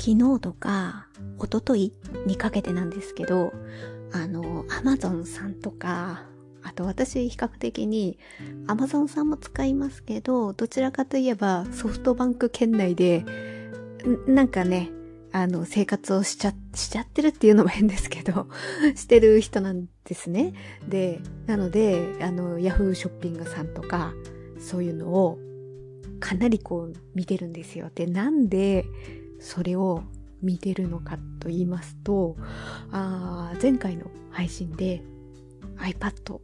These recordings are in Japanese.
昨日とか、一昨日にかけてなんですけど、あの、アマゾンさんとか、あと私比較的にアマゾンさんも使いますけど、どちらかといえばソフトバンク圏内で、なんかね、あの、生活をしちゃ、しちゃってるっていうのも変ですけど、してる人なんですね。で、なので、あの、ヤフーショッピングさんとか、そういうのをかなりこう見てるんですよ。で、なんでそれを見てるのかと言いますと、あ前回の配信で iPad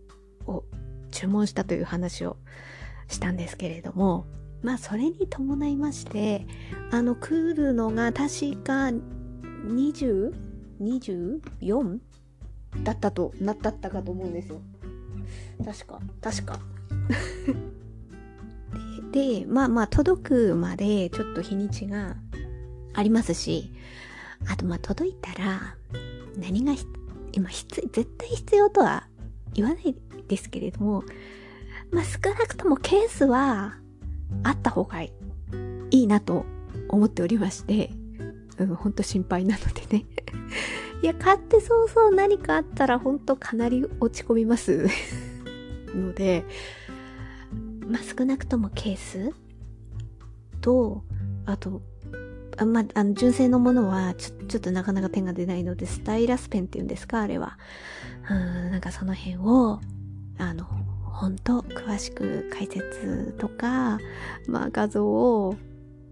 を注文したという話をしたんですけれども、まあそれに伴いまして、あの来るのが確か 20?24? だったと、なったったかと思うんですよ。確か、確か。でで、まあまあ届くまでちょっと日にちがありますし、あとまあ届いたら何が今必絶対必要とは言わないですけれども、まあ少なくともケースはあった方がいいなと思っておりまして、うん、ほんと心配なのでね。いや、買って早々何かあったらほんとかなり落ち込みます ので、まあ少なくともケースと、あと、あまあ、の、純正のものはちょ、ちょっとなかなかペンが出ないので、スタイラスペンっていうんですかあれは。うん、なんかその辺を、あの、本当詳しく解説とか、まあ画像を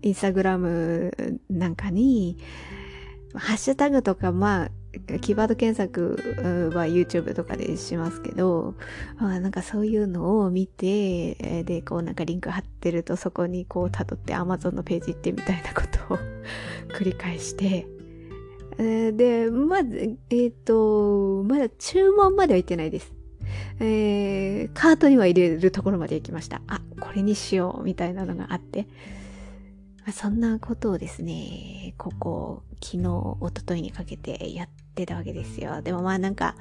インスタグラムなんかに、ハッシュタグとか、まあ、キーワード検索は YouTube とかでしますけど、あなんかそういうのを見て、で、こうなんかリンク貼ってるとそこにこう辿って Amazon のページ行ってみたいなことを 繰り返して、で、まず、えっ、ー、と、まだ注文までは行ってないです。えー、カートには入れるところまで行きました。あ、これにしよう、みたいなのがあって。そんなことをですね、ここ、昨日、一昨日にかけてやってたわけですよ。でもまあなんか、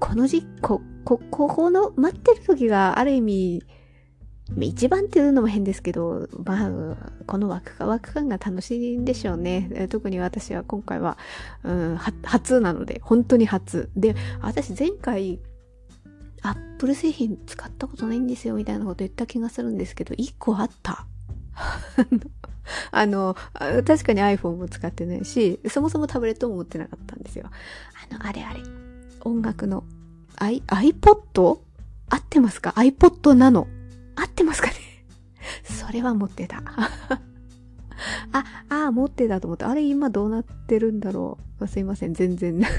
この時、こ、こ、ここの待ってる時がある意味、一番っていうのも変ですけど、まあ、このワクワク感が楽しいんでしょうね。特に私は今回は、うん、初なので、本当に初。で、私前回、アップル製品使ったことないんですよみたいなこと言った気がするんですけど、一個あった。あの、確かに iPhone も使ってないし、そもそもタブレットも持ってなかったんですよ。あの、あれあれ。音楽の、I、iPod? 合ってますか ?iPod なの？合ってますかね？それは持ってた。あ、ああ、持ってたと思って、あれ今どうなってるんだろう？すいません、全然なんか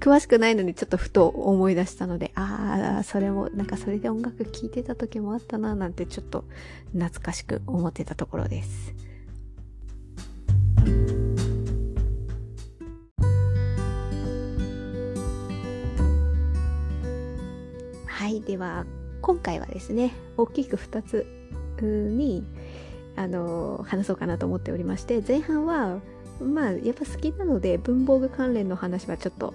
詳しくないのにちょっとふと思い出したので、ああ、それも、なんかそれで音楽聴いてた時もあったな、なんてちょっと懐かしく思ってたところです。はい、では、今回はですね、大きく2つに、あの、話そうかなと思っておりまして、前半は、まあ、やっぱ好きなので、文房具関連の話はちょっと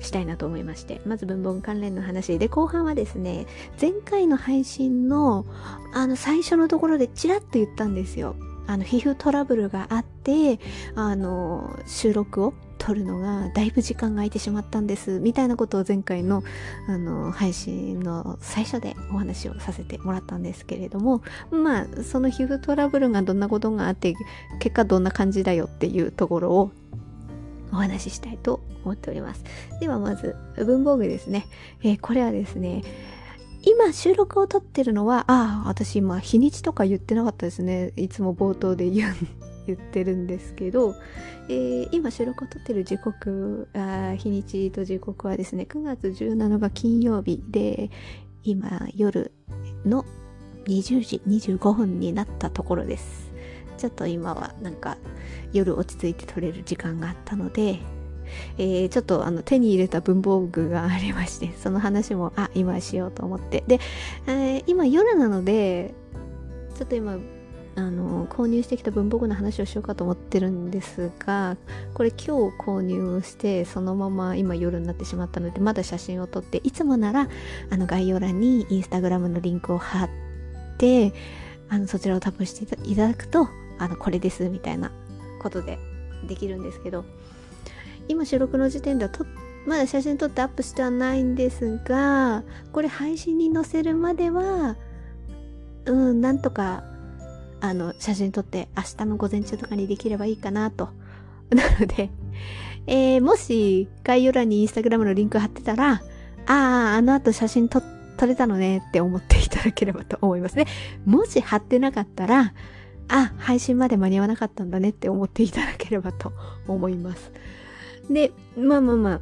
したいなと思いまして、まず文房具関連の話で、後半はですね、前回の配信の、あの、最初のところでちらっと言ったんですよ。あの、皮膚トラブルがあって、あの、収録を撮るのがだいぶ時間が空いてしまったんです、みたいなことを前回の、あの、配信の最初でお話をさせてもらったんですけれども、まあ、その皮膚トラブルがどんなことがあって、結果どんな感じだよっていうところをお話ししたいと思っております。ではまず、文房具ですね。えー、これはですね、今収録を撮ってるのは、ああ、私今日にちとか言ってなかったですね。いつも冒頭で言う言ってるんですけど、えー、今収録を撮ってる時刻あ、日にちと時刻はですね、9月17日金曜日で、今夜の20時25分になったところです。ちょっと今はなんか夜落ち着いて撮れる時間があったので、えー、ちょっとあの手に入れた文房具がありまして、その話も、あ、今しようと思って。で、えー、今夜なので、ちょっと今あの購入してきた文房具の話をしようかと思ってるんですがこれ今日購入してそのまま今夜になってしまったのでまだ写真を撮っていつもならあの概要欄にインスタグラムのリンクを貼ってあのそちらをタップしていただくとあの、これです、みたいなことでできるんですけど、今収録の時点ではと、まだ写真撮ってアップしてはないんですが、これ配信に載せるまでは、うん、なんとか、あの、写真撮って明日の午前中とかにできればいいかなと。なので、えー、もし概要欄にインスタグラムのリンク貼ってたら、ああ、あの後写真撮撮れたのねって思っていただければと思いますね。もし貼ってなかったら、あ、配信まで間に合わなかったんだねって思っていただければと思います。で、まあまあまあ、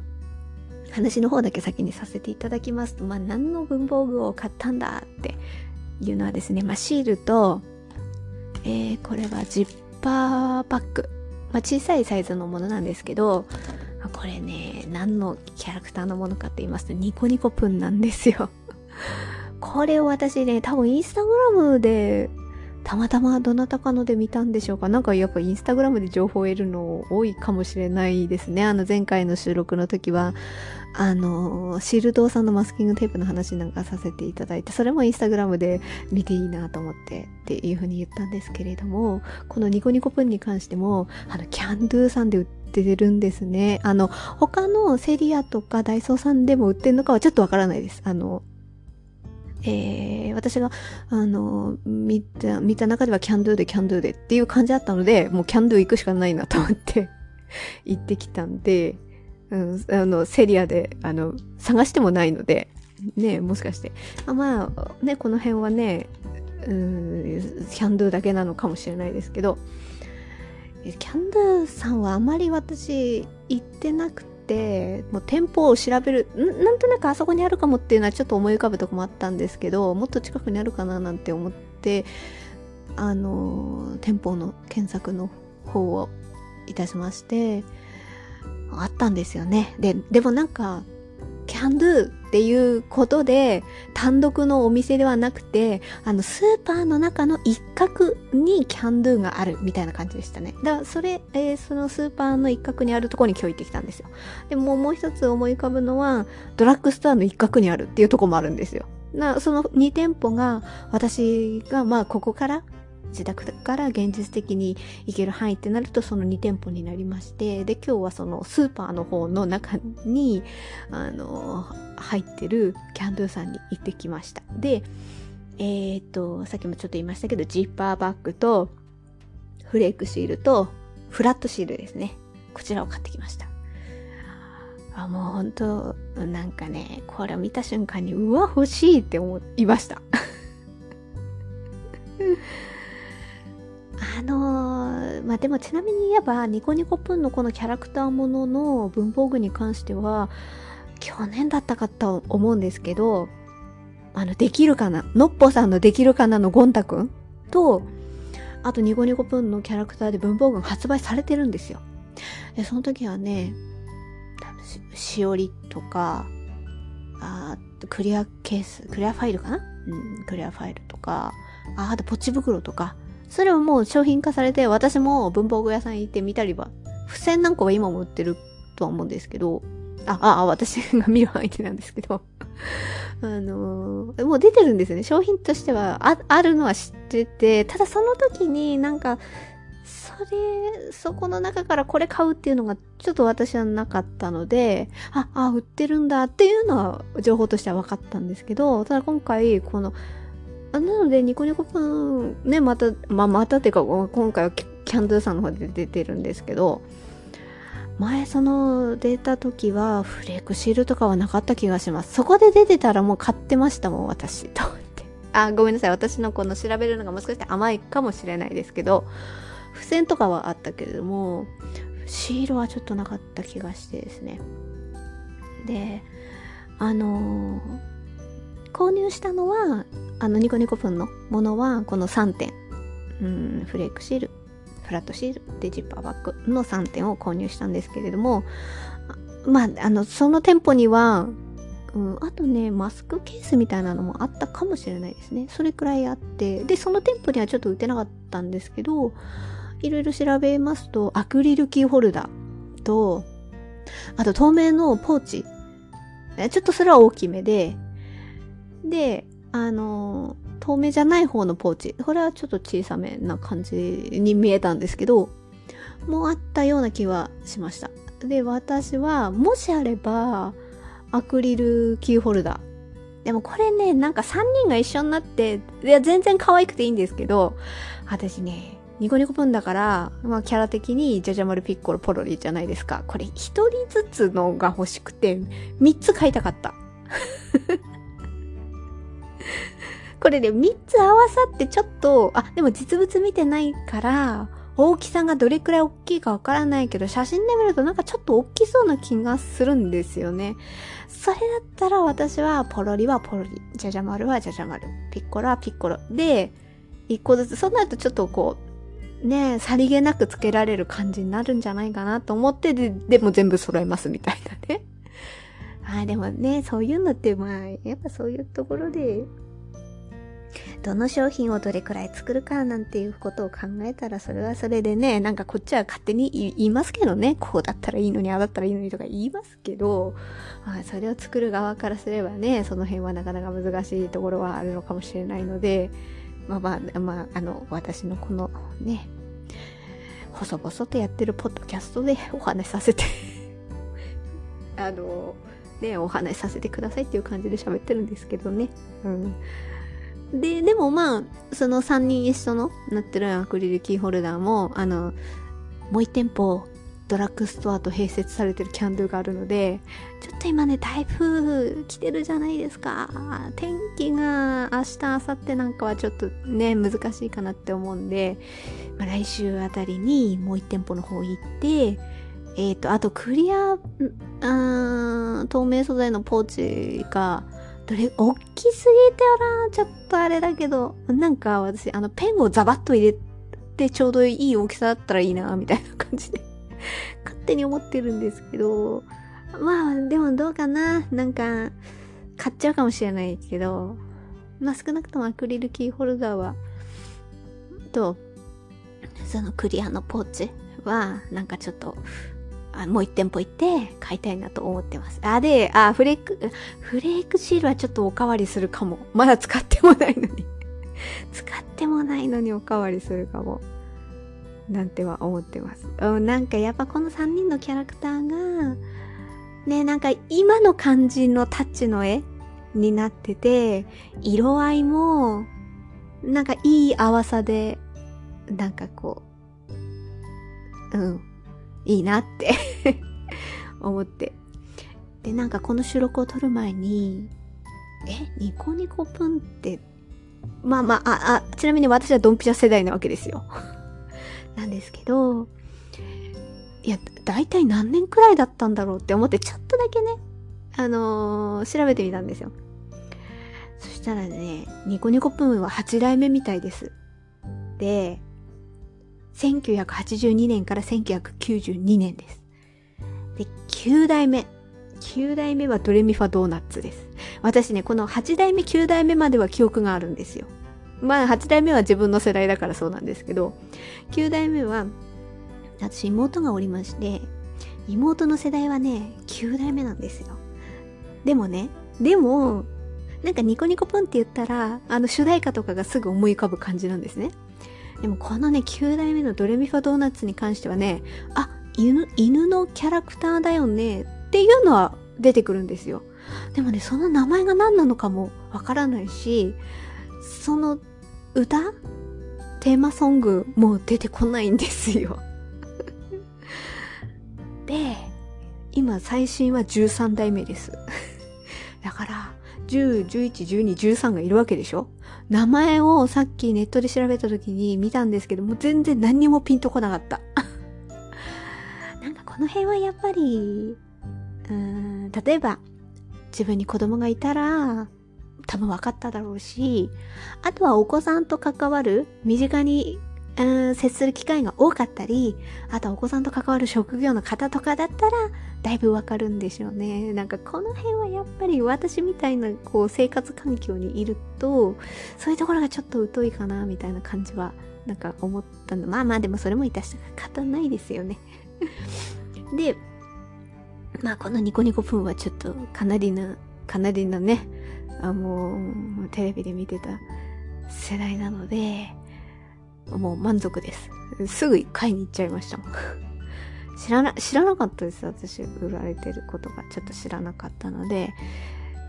話の方だけ先にさせていただきますと、まあ何の文房具を買ったんだっていうのはですね、まあシールと、えー、これはジッパーバッグ。まあ小さいサイズのものなんですけど、これね、何のキャラクターのものかって言いますと、ニコニコプンなんですよ。これを私ね、多分インスタグラムでたまたまどなたかので見たんでしょうかなんかやっぱインスタグラムで情報を得るの多いかもしれないですね。あの前回の収録の時は、あの、シールドさんのマスキングテープの話なんかさせていただいて、それもインスタグラムで見ていいなと思ってっていうふうに言ったんですけれども、このニコニコプンに関しても、あの、キャンドゥさんで売ってるんですね。あの、他のセリアとかダイソーさんでも売ってるのかはちょっとわからないです。あの、えー、私が、あの、見た、見た中ではキャンドゥでキャンドゥでっていう感じだったので、もうキャンドゥ行くしかないなと思って 行ってきたんで、うん、あの、セリアで、あの、探してもないので、ね、もしかして。あまあ、ね、この辺はね、うん、キャンドゥだけなのかもしれないですけど、キャンドゥさんはあまり私行ってなくてもう店舗を調べるなんとなくあそこにあるかもっていうのはちょっと思い浮かぶとこもあったんですけどもっと近くにあるかななんて思ってあの店舗の検索の方をいたしましてあったんですよねででもなんかキャンドゥっていうことで、単独のお店ではなくて、あの、スーパーの中の一角にキャンドゥがあるみたいな感じでしたね。だから、それ、えー、そのスーパーの一角にあるところに今日行ってきたんですよ。でも、もう一つ思い浮かぶのは、ドラッグストアの一角にあるっていうとこもあるんですよ。な、その2店舗が、私が、まあ、ここから自宅から現実的に行ける範囲ってなるとその2店舗になりましてで今日はそのスーパーの方の中にあの入ってるキャンドゥさんに行ってきました。でえっ、とさっきもちょっと言いましたけどジッパーバッグとフレークシールとフラットシールですね。こちらを買ってきました。あもう本当なんかねこれを見た瞬間にうわ欲しいって思いました。あのー、まあでもちなみに言えば、ニコニコプンのこのキャラクターものの文房具に関しては、去年だったかと思うんですけど、あの、できるかな？のっぽさんのできるかな？のゴンタくんと、あとニコニコプンのキャラクターで文房具が発売されてるんですよ。で、その時はね、ししおりとか、あクリアケース、クリアファイルかな？うん、クリアファイルとか、あ、あとポチ袋とか、それはもう商品化されて、私も文房具屋さん行ってみたりは、付箋なんかは今も売ってるとは思うんですけど、あ、あ、私が見る範囲でなんですけど、あのー、もう出てるんですよね。商品としてはああるのは知ってて、ただその時になんか、それ、そこの中からこれ買うっていうのがちょっと私はなかったので、あ、あ、売ってるんだっていうのは情報としては分かったんですけど、ただ今回このあなので、ニコニコパン、ね、また、まあ、またっていうか、今回はキャンドゥさんの方で出てるんですけど、前その出た時はフレークシールとかはなかった気がします。そこで出てたらもう買ってましたもん、私。と思って。あ、ごめんなさい。私のこの調べるのがもしかして甘いかもしれないですけど、付箋とかはあったけれども、シールはちょっとなかった気がしてですね。で、あのー購入したのは、あの、ニコニコプンのものは、この3点。うん、フレークシール、フラットシール、で、ジッパーバッグの3点を購入したんですけれども、まあ、あの、その店舗には、うん、あとね、マスクケースみたいなのもあったかもしれないですね。それくらいあって、で、その店舗にはちょっと売ってなかったんですけど、いろいろ調べますと、アクリルキーホルダーと、あと透明のポーチ。ちょっとそれは大きめで、で、あの透明じゃない方のポーチ。これはちょっと小さめな感じに見えたんですけど、もうあったような気はしました。で、私は、もしあれば、アクリルキーホルダー。でもこれね、なんか3人が一緒になって、いや、全然可愛くていいんですけど、私ね、ニコニコプンだから、まあキャラ的にジャジャマルピッコロポロリじゃないですか。これ一人ずつのが欲しくて、3つ買いたかった。これね、3つ合わさってちょっと、あ、でも実物見てないから、大きさがどれくらい大きいかわからないけど、写真で見るとなんかちょっと大きそうな気がするんですよね。それだったら私は、ポロリはポロリ、ジャジャマルはジャジャマル、ピッコロはピッコロ。で、一個ずつ、そうなるとちょっとこう、ねさりげなくつけられる感じになるんじゃないかなと思って、で、でも全部揃えますみたいなね。あでもね、そういうのって、まあ、やっぱそういうところで、どの商品をどれくらい作るかなんていうことを考えたら、それはそれでね、なんかこっちは勝手に言いますけどね、こうだったらいいのに、ああだったらいいのにとか言いますけど、あそれを作る側からすればね、その辺はなかなか難しいところはあるのかもしれないので、まあまあ、まあ、あの、私のこのね、細々とやってるポッドキャストでお話しさせてあの、ね、お話しさせてくださいっていう感じで喋ってるんですけどね。うん。で、でもまあ、その3人一緒のなってるアクリルキーホルダーも、あの、もう一店舗、ドラッグストアと併設されてるキャンドゥがあるので、ちょっと今ね、台風来てるじゃないですか。天気が明日、明後日なんかはちょっとね、難しいかなって思うんで、まあ、来週あたりにもう一店舗の方行って、えっ、ー、と、あとクリア、透明素材のポーチが、どれ、大きすぎてよな。ちょっとあれだけど、なんか私、あの、ペンをザバッと入れてちょうどいい大きさだったらいいな、みたいな感じで 勝手に思ってるんですけど、まあ、でもどうかな。なんか、買っちゃうかもしれないけど、まあ少なくともアクリルキーホルダーは、と、そのクリアのポーチは、なんかちょっと、あもう一店舗行って買いたいなと思ってます。あ、で、あ、フレーク、フレークシールはちょっとおかわりするかも。まだ使ってもないのに 使ってもないのにおかわりするかも。なんては思ってます。うん、なんかやっぱこの3人のキャラクターが、ね、なんか今の感じのタッチの絵になってて、色合いも、なんかいい淡さで、なんかこう、うん、いいなって 思って。で、なんかこの収録を撮る前に、え、ニコニコプンって、まあまあ、あ、あちなみに私はドンピシャ世代なわけですよ。なんですけど、いや、大体何年くらいだったんだろうって思って、ちょっとだけね、あのー、調べてみたんですよ。そしたらね、ニコニコプンは8代目みたいです。で、1982年から1992年です。で、9代目。9代目はドレミファドーナッツです。私ね、この8代目、9代目までは記憶があるんですよ。まあ、8代目は自分の世代だからそうなんですけど、9代目は、私妹がおりまして、妹の世代はね、9代目なんですよ。でもね、でも、なんかニコニコポンって言ったら、あの主題歌とかがすぐ思い浮かぶ感じなんですね。でもこのね、9代目のドレミファドーナツに関してはね、あ、犬、犬のキャラクターだよねっていうのは出てくるんですよ。でもね、その名前が何なのかもわからないし、その歌テーマソングもう出てこないんですよ。で、今最新は13代目です。だから、10、11、12、13がいるわけでしょ？名前をさっきネットで調べた時に見たんですけども全然何にもピンとこなかった。なんかこの辺はやっぱり、うーん、例えば自分に子供がいたら多分分かっただろうし、あとはお子さんと関わる、身近にうん、接する機会が多かったり、あとはお子さんと関わる職業の方とかだったら、だいぶわかるんでしょうね。なんかこの辺はやっぱり私みたいなこう生活環境にいると、そういうところがちょっと疎いかな、みたいな感じは、なんか思ったの。まあまあでもそれもいたした方ないですよね。で、まあこのニコニコプンはちょっとかなりな、かなりなね、あもう、テレビで見てた世代なので、もう満足です。すぐ買いに行っちゃいましたもん。知らな、知らなかったです。私、売られてることがちょっと知らなかったので、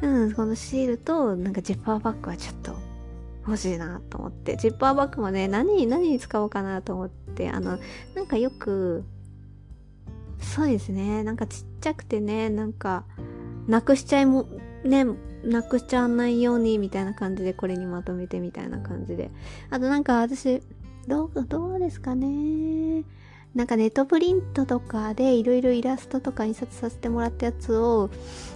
うん、このシールと、なんかジッパーバッグはちょっと欲しいなと思って、ジッパーバッグもね、何、何に使おうかなと思って、あの、なんかよく、そうですね、なんかちっちゃくてね、なんか、なくしちゃいも、ね、なくしちゃわないようにみたいな感じでこれにまとめてみたいな感じで。あとなんか私、どう、どうですかね。なんかネットプリントとかでいろいろイラストとか印刷させてもらったやつを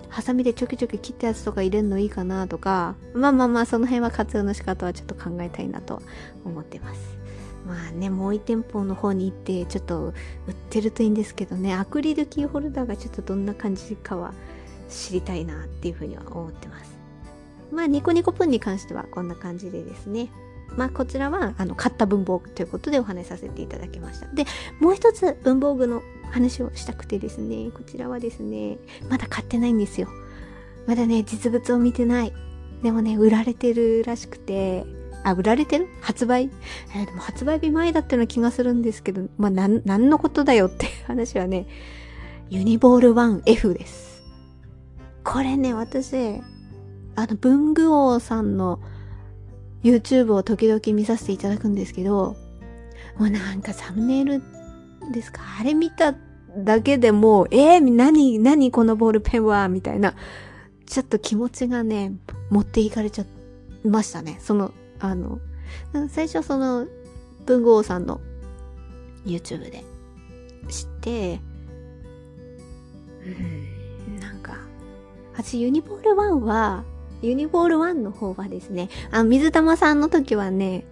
ハサミでちょきちょき切ったやつとか入れるのいいかなとかまあまあまあその辺は活用の仕方はちょっと考えたいなと思ってます。まあね、もう一店舗の方に行ってちょっと売ってるといいんですけどね、アクリルキーホルダーがちょっとどんな感じかは知りたいなっていうふうには思ってます。まあニコニコプンに関してはこんな感じでですね、まあ、こちらは、あの、買った文房具ということでお話しさせていただきました。で、もう一つ文房具の話をしたくてですね、こちらはですね、まだ買ってないんですよ。まだね、実物を見てない。でもね、売られてるらしくて、あ、売られてる？発売？えー、でも発売日前だったような気がするんですけど、まあ、なん、なんのことだよって話はね、ユニボール 1F です。これね、私、あの、文具王さんの YouTube を時々見させていただくんですけど、もうなんかサムネイルですか？あれ見ただけでもえー、何、何このボールペンは？みたいな、ちょっと気持ちがね、持っていかれちゃいましたね。その、あの、最初その、文豪さんの YouTube で知って、うん、なんか、私ユニボール1は、ユニボール1の方はですね、あ、水玉さんの時はね、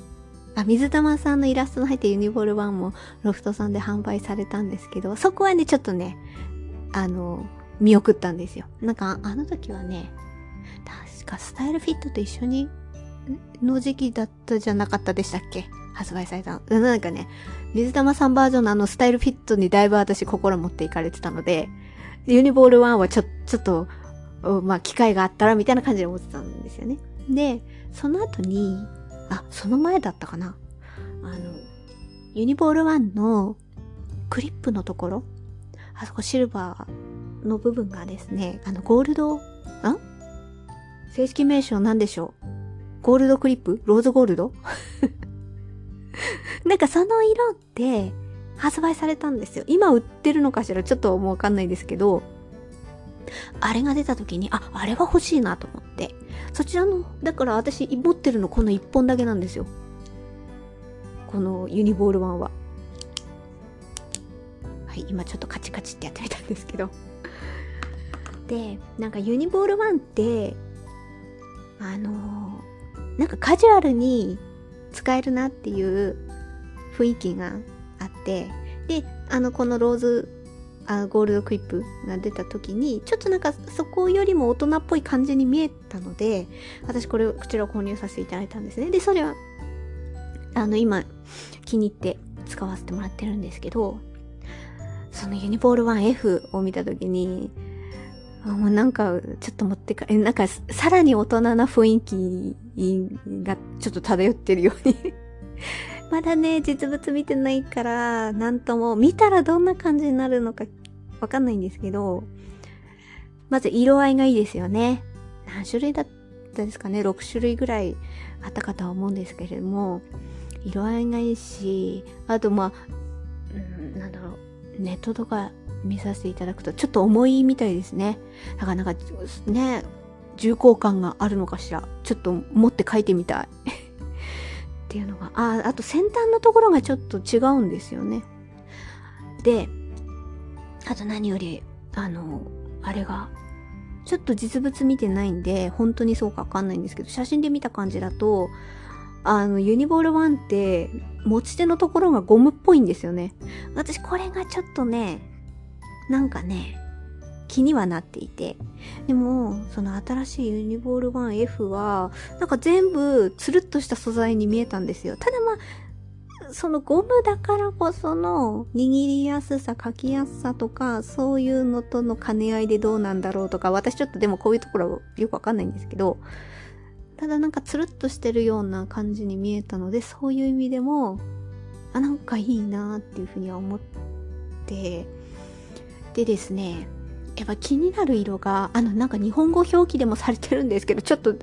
あ、水玉さんのイラストの入ったユニボール1もロフトさんで販売されたんですけど、そこはね、ちょっとね、あの、見送ったんですよ。なんか、あの時はね、確かスタイルフィットと一緒に、の時期だったじゃなかったでしたっけ？発売されたの。なんかね、水玉さんバージョンのあのスタイルフィットにだいぶ私心持っていかれてたので、ユニボール1はちょ、ちょっと、まあ、機会があったらみたいな感じで思ってたん。ですよね。で、その後に、あ、その前だったかな。あの、ユニボール1のクリップのところ、あそこシルバーの部分がですね、あの、ゴールド、ん。正式名称なん。でしょうゴールドクリップローズゴールドなん。かその色って発売されたん。ですよ。今売ってるのかしらちょっともうわかん。ないですけど、あれが出た時に、あ、あれは欲しいなと思って。そちらの、だから私持ってるのこの1本だけなんですよ。このユニボール1は。はい、今ちょっとカチカチってやってみたんですけど。で、なんかユニボール1って、あのー、なんかカジュアルに使えるなっていう雰囲気があって、で、あの、このローズあゴールドクリップが出た時にちょっとなんかそこよりも大人っぽい感じに見えたので私これこちらを購入させていただいたんですね。でそれはあの今気に入って使わせてもらってるんですけどそのユニボール 1F を見た時にもうなんかちょっと持ってかえなんかさらに大人な雰囲気がちょっと漂ってるようにまだね、実物見てないから、なんとも、見たらどんな感じになるのかわかんないんですけど、まず色合いがいいですよね。何種類だったですかね ?6 種類ぐらいあったかとは思うんですけれども、色合いがいいし、あとまあ、うん、なんだろう、ネットとか見させていただくとちょっと重いみたいですね。だからなんか、ね、重厚感があるのかしら。ちょっと持って書いてみたい。っていうのが、あ、あと先端のところがちょっと違うんですよね。で、あと何より、あの、あれが、ちょっと実物見てないんで、本当にそうかわかんないんですけど、写真で見た感じだと、あの、ユニボール1って、持ち手のところがゴムっぽいんですよね。私、これがちょっとね、なんかね、気にはなっていて。でも、その新しいユニボール 1F は、なんか全部つるっとした素材に見えたんですよ。ただまあ、そのゴムだからこその握りやすさ、書きやすさとか、そういうのとの兼ね合いでどうなんだろうとか、私ちょっとでもこういうところよくわかんないんですけど、ただなんかつるっとしてるような感じに見えたので、そういう意味でも、あ、なんかいいなっていうふうには思って、でですね、やっぱ気になる色が、あの、なんか日本語表記でもされてるんですけど、ちょっと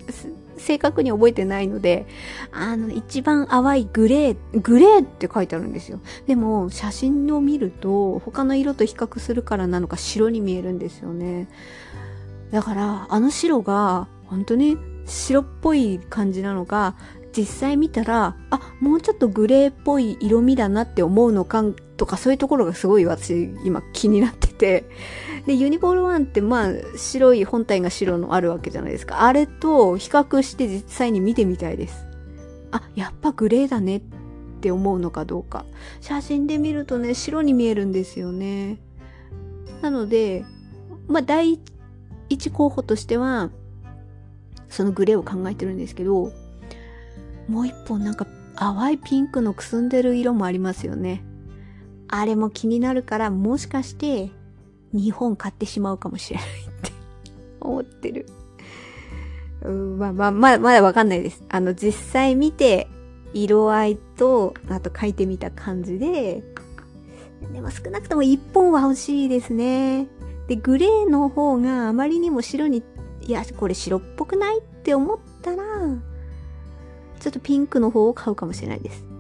正確に覚えてないので、あの、一番淡いグレー、グレーって書いてあるんですよ。でも、写真を見ると、他の色と比較するからなのか白に見えるんですよね。だから、あの白が、本当に白っぽい感じなのか、実際見たら、あ、もうちょっとグレーっぽい色味だなって思うのかとか、そういうところがすごい私、今気になってて。で、ユニボール1ってまあ、白い本体が白のあるわけじゃないですか。あれと比較して実際に見てみたいです。あ、やっぱグレーだねって思うのかどうか。写真で見るとね、白に見えるんですよね。なので、まあ、第一候補としては、そのグレーを考えてるんですけど、もう一本なんか淡いピンクのくすんでる色もありますよね。あれも気になるから、もしかして日本買ってしまうかもしれないって 思ってる。まあまあ、まだ、まだわかんないです。あの、実際見て、色合いと、あと書いてみた感じで、でも少なくとも一本は欲しいですね。で、グレーの方があまりにも白に、いや、これ白っぽくないって思ったら、ちょっとピンクの方を買うかもしれないです。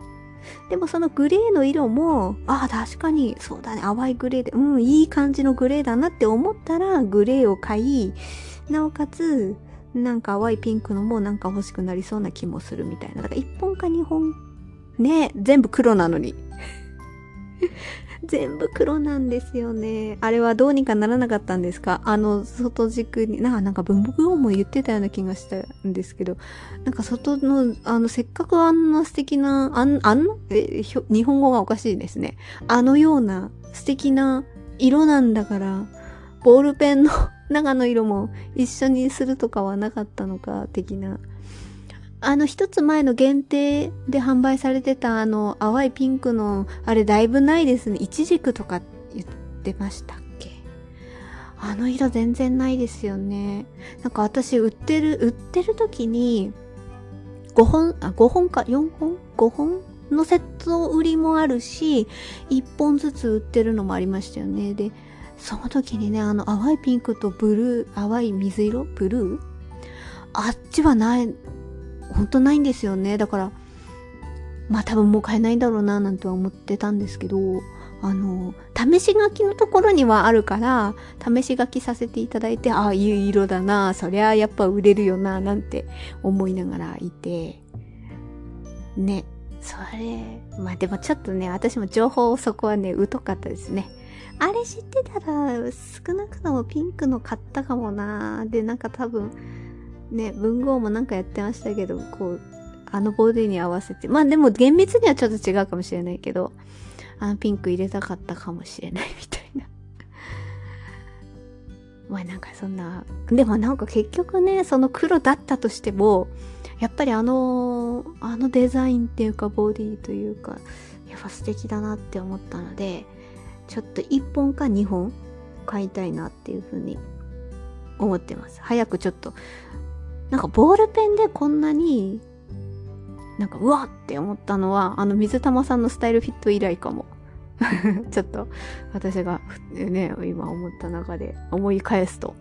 でもそのグレーの色も、ああ、確かに、そうだね、淡いグレーで、うん、いい感じのグレーだなって思ったら、グレーを買い、なおかつ、なんか淡いピンクのもなんか欲しくなりそうな気もするみたいな。だから1本か2本、ね、全部黒なのに。全部黒なんですよね。あれはどうにかならなかったんですか？あの、外軸に、なんか文房具も言ってたような気がしたんですけど、なんか外の、あの、せっかくあんな素敵な、あん、あん？え、日本語がおかしいですね。あのような素敵な色なんだから、ボールペンの 中の色も一緒にするとかはなかったのか、的な。あの一つ前の限定で販売されてたあの淡いピンクのあれだいぶないですね。イチジクとか言ってましたっけ？あの色全然ないですよね。なんか私売ってる、売ってる時に5本、あ、5本か？4本 ?5 本のセット売りもあるし、1本ずつ売ってるのもありましたよね。で、その時にね、あの淡いピンクとブルー、淡い水色？ブルー？あっちはない、ほんとないんですよね。だから、まあ多分もう買えないんだろうななんては思ってたんですけど、あの、試し書きのところにはあるから、試し書きさせていただいて、ああ、いう色だな、そりゃやっぱ売れるよな、なんて思いながらいて、ね、それ、まあでもちょっとね、私も情報そこはね、疎かったですね。あれ知ってたら、少なくともピンクの買ったかもなで、なんか多分、ね、文豪もなんかやってましたけど、こう、あのボディに合わせて。まあでも厳密にはちょっと違うかもしれないけど、あのピンク入れたかったかもしれないみたいな。まあなんかそんな、でもなんか結局ね、その黒だったとしても、やっぱりあの、あのデザインっていうかボディというか、やっぱ素敵だなって思ったので、ちょっと1本か2本買いたいなっていうふうに思ってます。早くちょっとなんかボールペンでこんなに、なんかうわって思ったのは、あの水玉さんのスタイルフィット以来かも。ちょっと私がね、今思った中で思い返すと。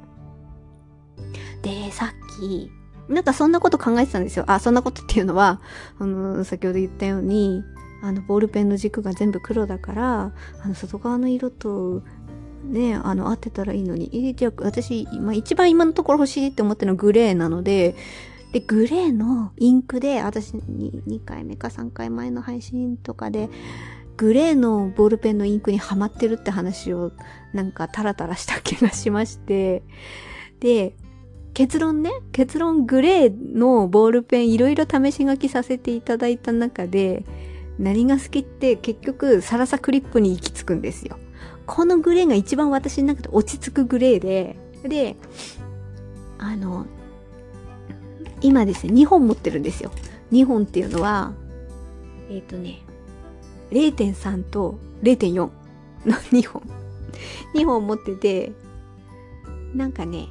で、さっき、なんかそんなこと考えてたんですよ。あ、そんなことっていうのは、あの、先ほど言ったように、あの、ボールペンの軸が全部黒だから、あの、外側の色とね、あの、合ってたらいいのに。えじゃあ、私、まあ、一番今のところ欲しいって思ってるのはグレーなので、で、グレーのインクで、私に2回目か3回前の配信とかで、グレーのボールペンのインクにはまってるって話をなんかタラタラした気がしまして、で、結論ね、結論グレーのボールペンいろいろ試し書きさせていただいた中で、何が好きって結局サラサクリップに行き着くんですよ。このグレーが一番私の中で落ち着くグレーで、で、あの、今ですね、2本持ってるんですよ。2本っていうのは、えっ、ー、とね、0.3と0.4の2本。2本持ってて、なんかね、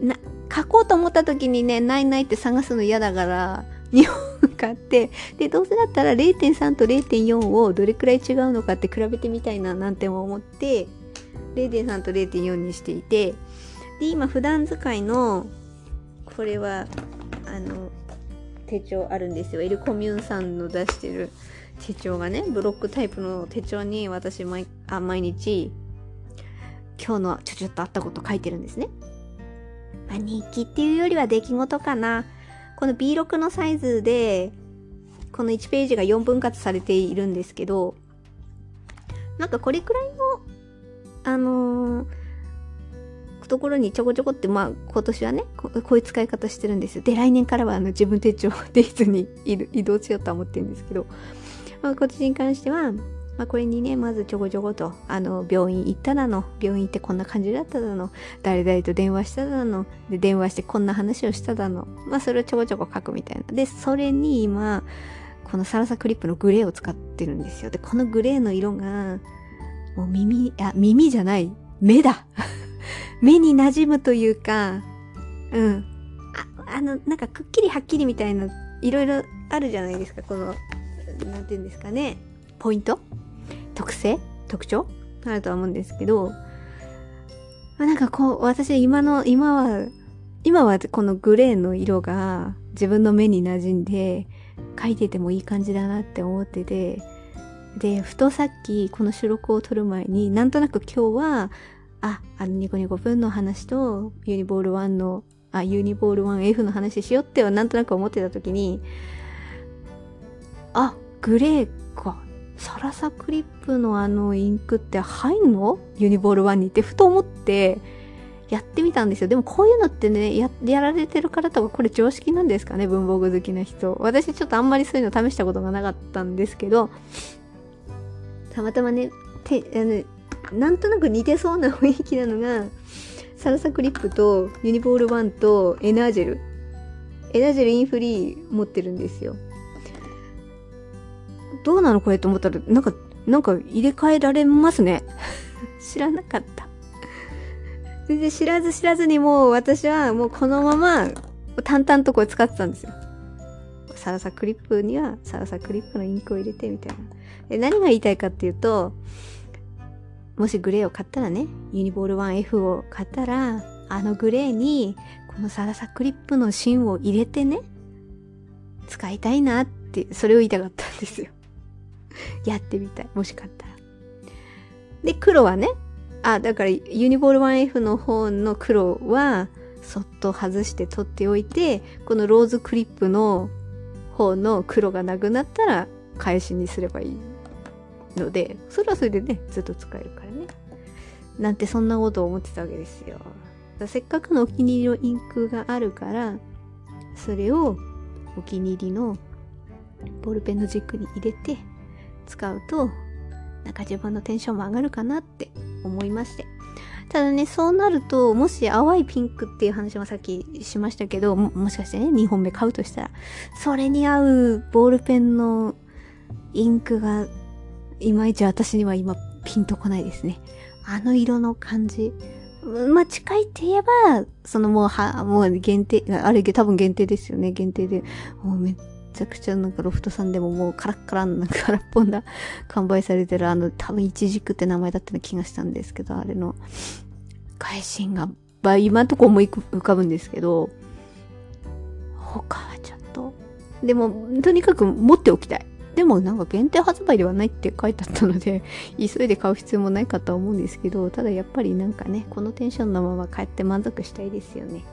な、書こうと思った時にね、ないないって探すの嫌だから、2本買って、で、どうせだったら0.3と0.4をどれくらい違うのかって比べてみたいななんて思って、0.3と0.4にしていて、で、今普段使いの、これは、あの、手帳あるんですよ。エルコミューンさんの出してる手帳がね、ブロックタイプの手帳に私毎あ毎日、今日のちょちょっとあったこと書いてるんですね。まあ、日記っていうよりは出来事かな。この B6 のサイズで、この1ページが4分割されているんですけど、なんかこれくらいの、あのー、ところにちょこちょこって、まあ今年はねこ、こういう使い方してるんですよ。で、来年からはあの自分手帳でずに移動しようとは思ってるんですけど、まあ、今年に関しては、まあ、これにね、まずちょこちょこと、あの、病院行っただの、病院行ってこんな感じだっただの、誰々と電話しただの、で、電話してこんな話をしただの、まあ、それをちょこちょこ書くみたいな。で、それに今、このサラサクリップのグレーを使ってるんですよ。で、このグレーの色が、もう耳、あ、耳じゃない、目だ 目に馴染むというか、うん。あ、あの、なんかくっきりはっきりみたいな、いろいろあるじゃないですか、この、なんて言うんですかね、ポイント特性？特徴？あるとは思うんですけど、あなんかこう、私今の、今は、今はこのグレーの色が自分の目に馴染んで、描いててもいい感じだなって思ってて、で、ふとさっきこの収録を撮る前になんとなく今日は、あ、あのニコニコ分の話とユニボール1の、あ、ユニボール 1F の話しようってはなんとなく思ってた時に、あ、グレーか。サラサクリップのあのインクって入んの？ユニボール1にってふと思ってやってみたんですよ。でもこういうのってね、や、られてる方とかこれ常識なんですかね？文房具好きな人。私ちょっとあんまりそういうの試したことがなかったんですけど、たまたまね、て、あの、なんとなく似てそうな雰囲気なのが、サラサクリップとユニボール1とエナージェル。エナージェルインフリー持ってるんですよ。どうなのこれと思ったら、なんか、なんか入れ替えられますね。知らなかった。全然知らず知らずにもう私はもうこのまま淡々とこれ使ってたんですよ。サラサクリップにはサラサクリップのインクを入れてみたいな。で何が言いたいかっていうと、もしグレーを買ったらね、ユニボール 1F を買ったら、あのグレーにこのサラサクリップの芯を入れてね、使いたいなって、それを言いたかったんですよ。やってみたい。もし買ったら。で、黒はね、あ、だからユニボール 1F の方の黒は、そっと外して取っておいて、このローズクリップの方の黒がなくなったら、返しにすればいいので、それはそれでね、ずっと使えるからね。なんてそんなことを思ってたわけですよ。せっかくのお気に入りのインクがあるから、それをお気に入りのボールペンの軸に入れて、使うと、なんか自分のテンションも上がるかなって思いまして。ただね、そうなると、もし淡いピンクっていう話もさっきしましたけど、もしかしてね、2本目買うとしたら、それに合うボールペンのインクが、いまいち私には今ピンとこないですね。あの色の感じ。まあ、近いって言えば、そのもうは、もう限定、あれ多分限定ですよね、限定で。もうめっちゃくちゃなんかロフトさんでももうカラッカランな空っぽな完売されてるあの多分イチジクって名前だったような気がしたんですけど、あれの外信が、まあ、今んとこ思い浮かぶんですけど、他はちょっと、でもとにかく持っておきたい。でもなんか限定発売ではないって書いてあったので、急いで買う必要もないかとは思うんですけど、ただやっぱりなんかね、このテンションのまま帰って満足したいですよね。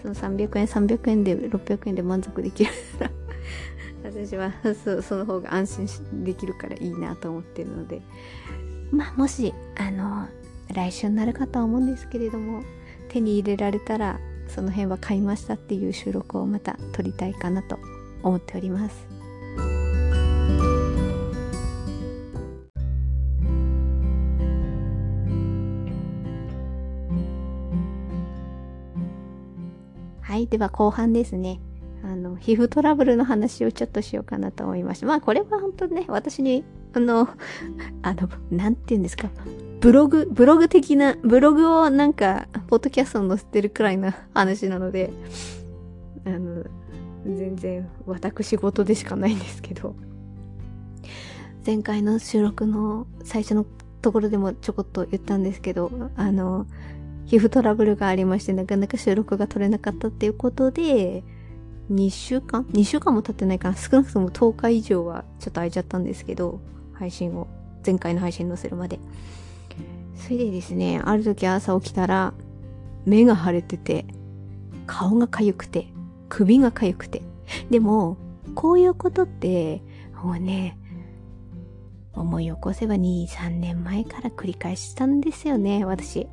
その300円、300円で、600円で満足できるなら私はそその方が安心できるからいいなと思ってるので。まあもしあの来週になるかとは思うんですけれども手に入れられたらその辺は買いましたっていう収録をまた撮りたいかなと思っております。はいでは後半ですね。あの、皮膚トラブルの話をちょっとしようかなと思いました。まあ、これは本当ね、私に、あの、あの、なんて言うんですか、ブログ、ブログ的な、ブログをなんか、ポッドキャストに載せてるくらいな話なので、あの、全然私事でしかないんですけど、前回の収録の最初のところでもちょこっと言ったんですけど、あの、皮膚トラブルがありまして、なかなか収録が取れなかったっていうことで、2週間 ?2 週間も経ってないかな少なくとも10日以上はちょっと空いちゃったんですけど、配信を、前回の配信載せるまで。それでですね、ある時朝起きたら、目が腫れてて、顔が痒くて、首が痒くて。でも、こういうことって、もうね、思い起こせば2、3年前から繰り返したんですよね、私。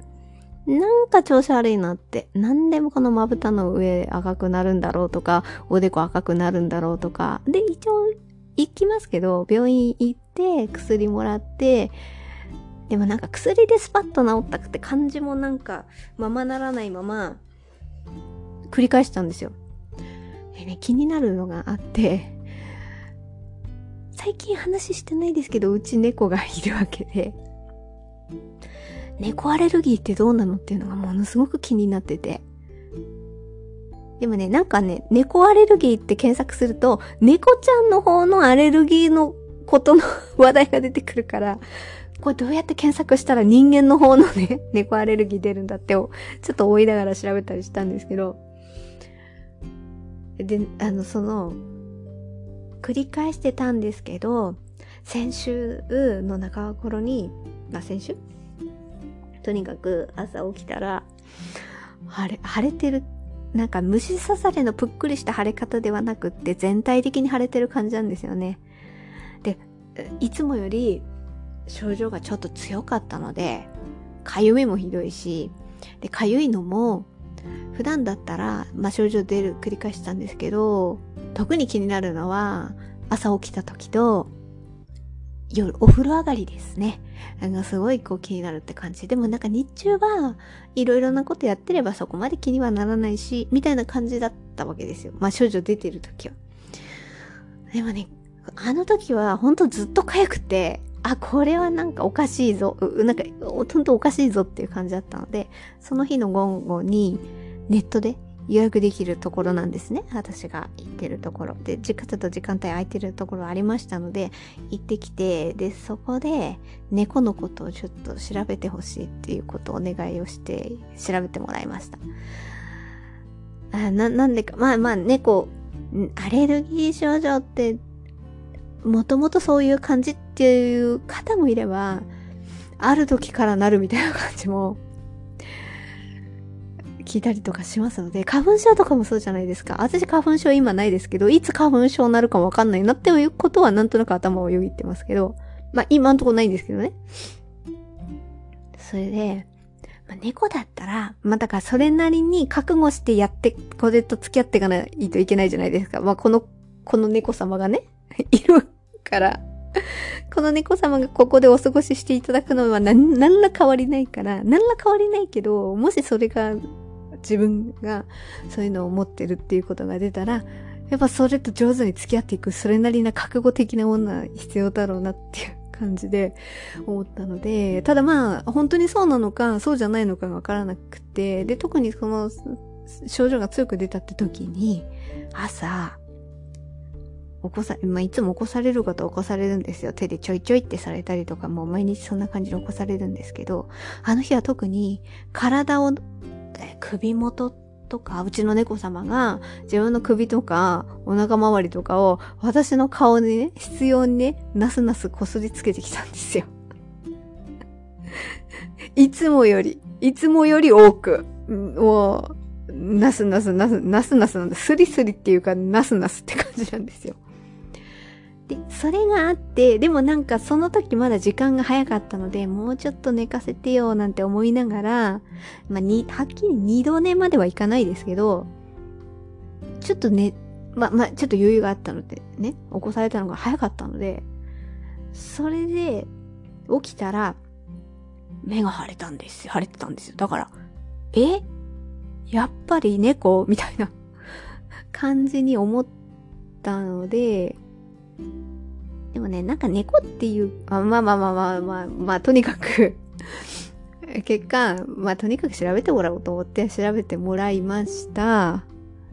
なんか調子悪いなって。何でもこのまぶたの上赤くなるんだろうとか、おでこ赤くなるんだろうとか。で、一応行きますけど、病院行って薬もらって、でもなんか薬でスパッと治ったくて感じもなんかままならないまま繰り返したんですよ。でね、気になるのがあって、最近話してないですけど、うち猫がいるわけで、猫アレルギーってどうなのっていうのがものすごく気になってて。でもね、なんかね、猫アレルギーって検索すると、猫ちゃんの方のアレルギーのことの話題が出てくるから、これどうやって検索したら人間の方のね、猫アレルギー出るんだってをちょっと追いながら調べたりしたんですけど、で、あの、その、繰り返してたんですけど、先週の中頃に、まあ先週とにかく朝起きたら、晴れ、晴れてる。なんか虫刺されのぷっくりした腫れ方ではなくって全体的に腫れてる感じなんですよね。で、いつもより症状がちょっと強かったので、かゆみもひどいし、で、かゆいのも、普段だったら、まあ、症状出る繰り返したんですけど、特に気になるのは、朝起きた時と、夜、お風呂上がりですね。あの、すごいこう気になるって感じ。でもなんか日中はいろいろなことやってればそこまで気にはならないし、みたいな感じだったわけですよ。まあ症状出てる時は。でもね、あの時はほんとずっと痒くて、あ、これはなんかおかしいぞ。なんか、ほんとおかしいぞっていう感じだったので、その日の午後にネットで予約できるところなんですね。私が行ってるところ。で、時間と時間帯空いてるところありましたので、行ってきて、で、そこで猫のことをちょっと調べてほしいっていうことをお願いをして調べてもらいました。あな、なんでか、まあまあ猫、アレルギー症状って、もともとそういう感じっていう方もいれば、ある時からなるみたいな感じも聞いたりとかしますので、花粉症とかもそうじゃないですか。私花粉症今ないですけど、いつ花粉症になるかもわかんないなっていうことはなんとなく頭をよぎってますけど、まあ今んとこないんですけどね。それで、まあ、猫だったら、まあだからそれなりに覚悟してやって、これと付き合っていかないといけないじゃないですか。まあこの、この猫様がね、いるから、この猫様がここでお過ごししていただくのは何、何ら変わりないから、何ら変わりないけど、もしそれが自分がそういうのを持ってるっていうことが出たら、やっぱそれと上手に付き合っていく、それなりな覚悟的な女必要だろうなっていう感じで思ったので、ただまあ、本当にそうなのか、そうじゃないのかがわからなくて、で、特にその症状が強く出たって時に、朝、起こさ、まあ、いつも起こされること起こされるんですよ。手でちょいちょいってされたりとか、もう毎日そんな感じで起こされるんですけど、あの日は特に体を首元とか、うちの猫様が自分の首とかお腹周りとかを私の顔にね、必要にね、なすなすこすりつけてきたんですよ。いつもより、いつもより多く、もう、なすなすなす、なすなすなんだ。スリスリっていうか、なすなすって感じなんですよ。で、それがあって、でもなんかその時まだ時間が早かったので、もうちょっと寝かせてよなんて思いながら、まあ、に、はっきり二度寝まではいかないですけど、ちょっとね、まあ、まあ、ちょっと余裕があったので、ね、起こされたのが早かったので、それで、起きたら、目が腫れたんですよ。腫れてたんですよ。だから、え？やっぱり猫？みたいな感じに思ったので、でもね、なんか猫っていう、あまあまあまあまあまあ、まあ、とにかく 結果、まあとにかく調べてもらおうと思って調べてもらいました。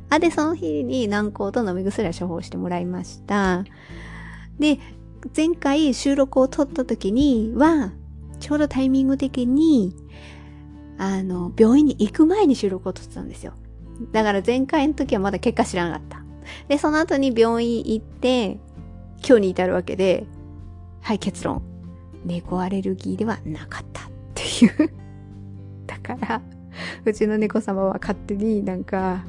あ、で、その日に軟膏と飲み薬は処方してもらいました。で、前回収録を撮った時には、ちょうどタイミング的に、あの、病院に行く前に収録を撮ってたんですよ。だから前回の時はまだ結果知らなかった。で、その後に病院行って、今日に至るわけで、はい、結論。猫アレルギーではなかったっていう だから、うちの猫様は勝手になんか、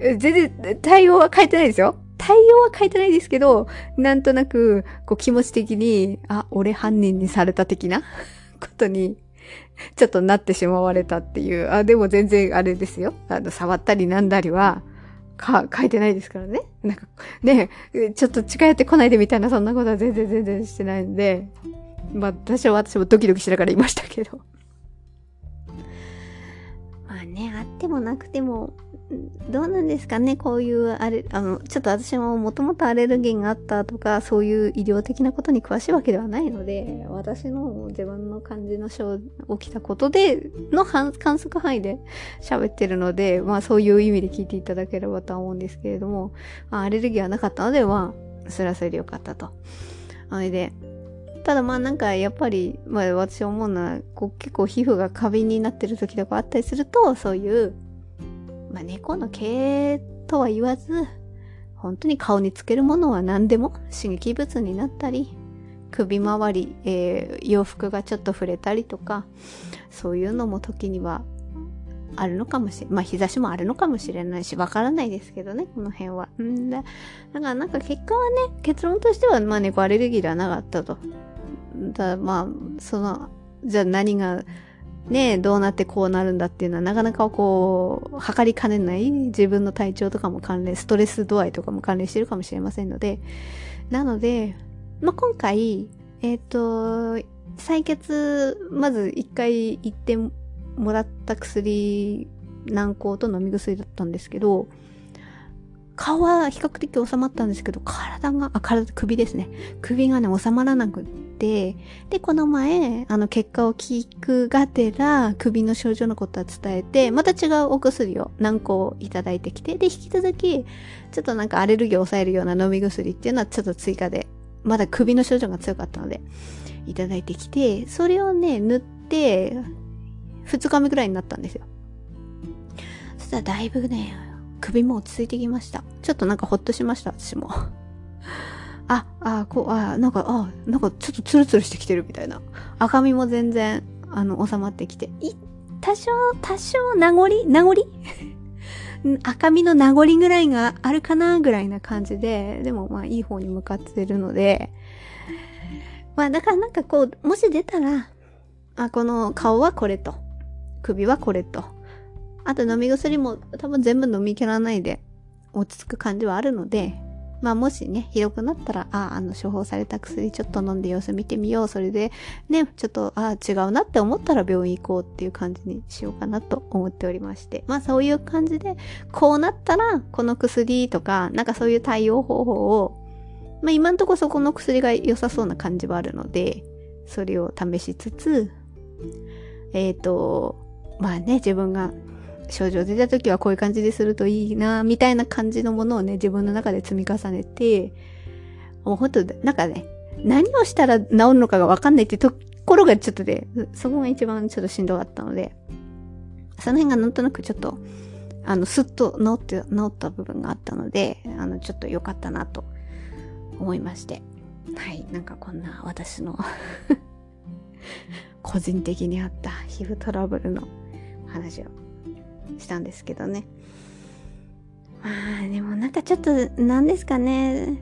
全然対応は変えてないですよ。対応は変えてないですけど、なんとなく、こう気持ち的に、あ、俺犯人にされた的な ことに、ちょっとなってしまわれたっていう。あ、でも全然あれですよ。あの、触ったりなんだりは、か、書いてないですからね。なんか、ね、ちょっと近寄ってこないでみたいな、そんなことは全然全然してないんで、まあ、私は私もドキドキしながら言いましたけど。まあね、あってもなくても、どうなんですかねこういうあれ、あの、ちょっと私ももともとアレルギーがあったとか、そういう医療的なことに詳しいわけではないので、私の自分の感じの症、起きたことで、の観測範囲で 喋ってるので、まあそういう意味で聞いていただければと思うんですけれども、アレルギーはなかったので、まあ、それはそれでよかったと。あれで、ただまあなんかやっぱり、まあ私思うのは、こう結構皮膚が過敏になってる時とかあったりすると、そういうまあ、猫の毛とは言わず、本当に顔につけるものは何でも刺激物になったり、首周り、えー、洋服がちょっと触れたりとか、そういうのも時にはあるのかもしれまあ日差しもあるのかもしれないし、わからないですけどね、この辺は。んだだからなんか結果はね、結論としては、まあ猫アレルギーではなかったと。だまあ、その、じゃあ何がね、どうなってこうなるんだっていうのはなかなかこう、測りかねない自分の体調とかも関連、ストレス度合いとかも関連してるかもしれませんので、なので、まあ、今回、えっ、ー、と、採血、まず一回行ってもらった薬、軟膏と飲み薬だったんですけど、顔は比較的収まったんですけど、体が、あ、体、首ですね。首がね、収まらなくって、で、この前、あの、結果を聞くがてら、首の症状のことは伝えて、また違うお薬を何個いただいてきて、で、引き続き、ちょっとなんかアレルギーを抑えるような飲み薬っていうのはちょっと追加で、まだ首の症状が強かったので、いただいてきて、それをね、塗って、2日目くらいになったんですよ。そしたらだいぶね、首も落ち着いてきました。ちょっとなんかほっとしました、私も。あ、あ、こう、あ、なんか、あ、なんかちょっとツルツルしてきてるみたいな。赤みも全然、あの、収まってきて。い、多少、多少、名残？名残？赤みの名残ぐらいがあるかなぐらいな感じで、でもまあいい方に向かってるので、まあだからなんかこう、もし出たら、あ、この顔はこれと、首はこれと、あと飲み薬も多分全部飲み切らないで落ち着く感じはあるので、まあもしね、ひどくなったら、あ、ああの処方された薬ちょっと飲んで様子見てみよう。それで、ね、ちょっと、あ、違うなって思ったら病院行こうっていう感じにしようかなと思っておりまして。まあそういう感じで、こうなったら、この薬とか、なんかそういう対応方法を、まあ今んとこそこの薬が良さそうな感じはあるので、それを試しつつ、えっ、ー、と、まあね、自分が症状出た時はこういう感じでするといいな、みたいな感じのものをね、自分の中で積み重ねて、もうほんと、なんかね、何をしたら治るのかがわかんないってところがちょっとで、そこが一番ちょっとしんどかったので、その辺がなんとなくちょっと、あの、すっと治って、治った部分があったので、あの、ちょっと良かったなと思いまして。はい、なんかこんな私の 個人的にあった皮膚トラブルの話をしたんですけどね。まあでもなんかちょっと何ですかね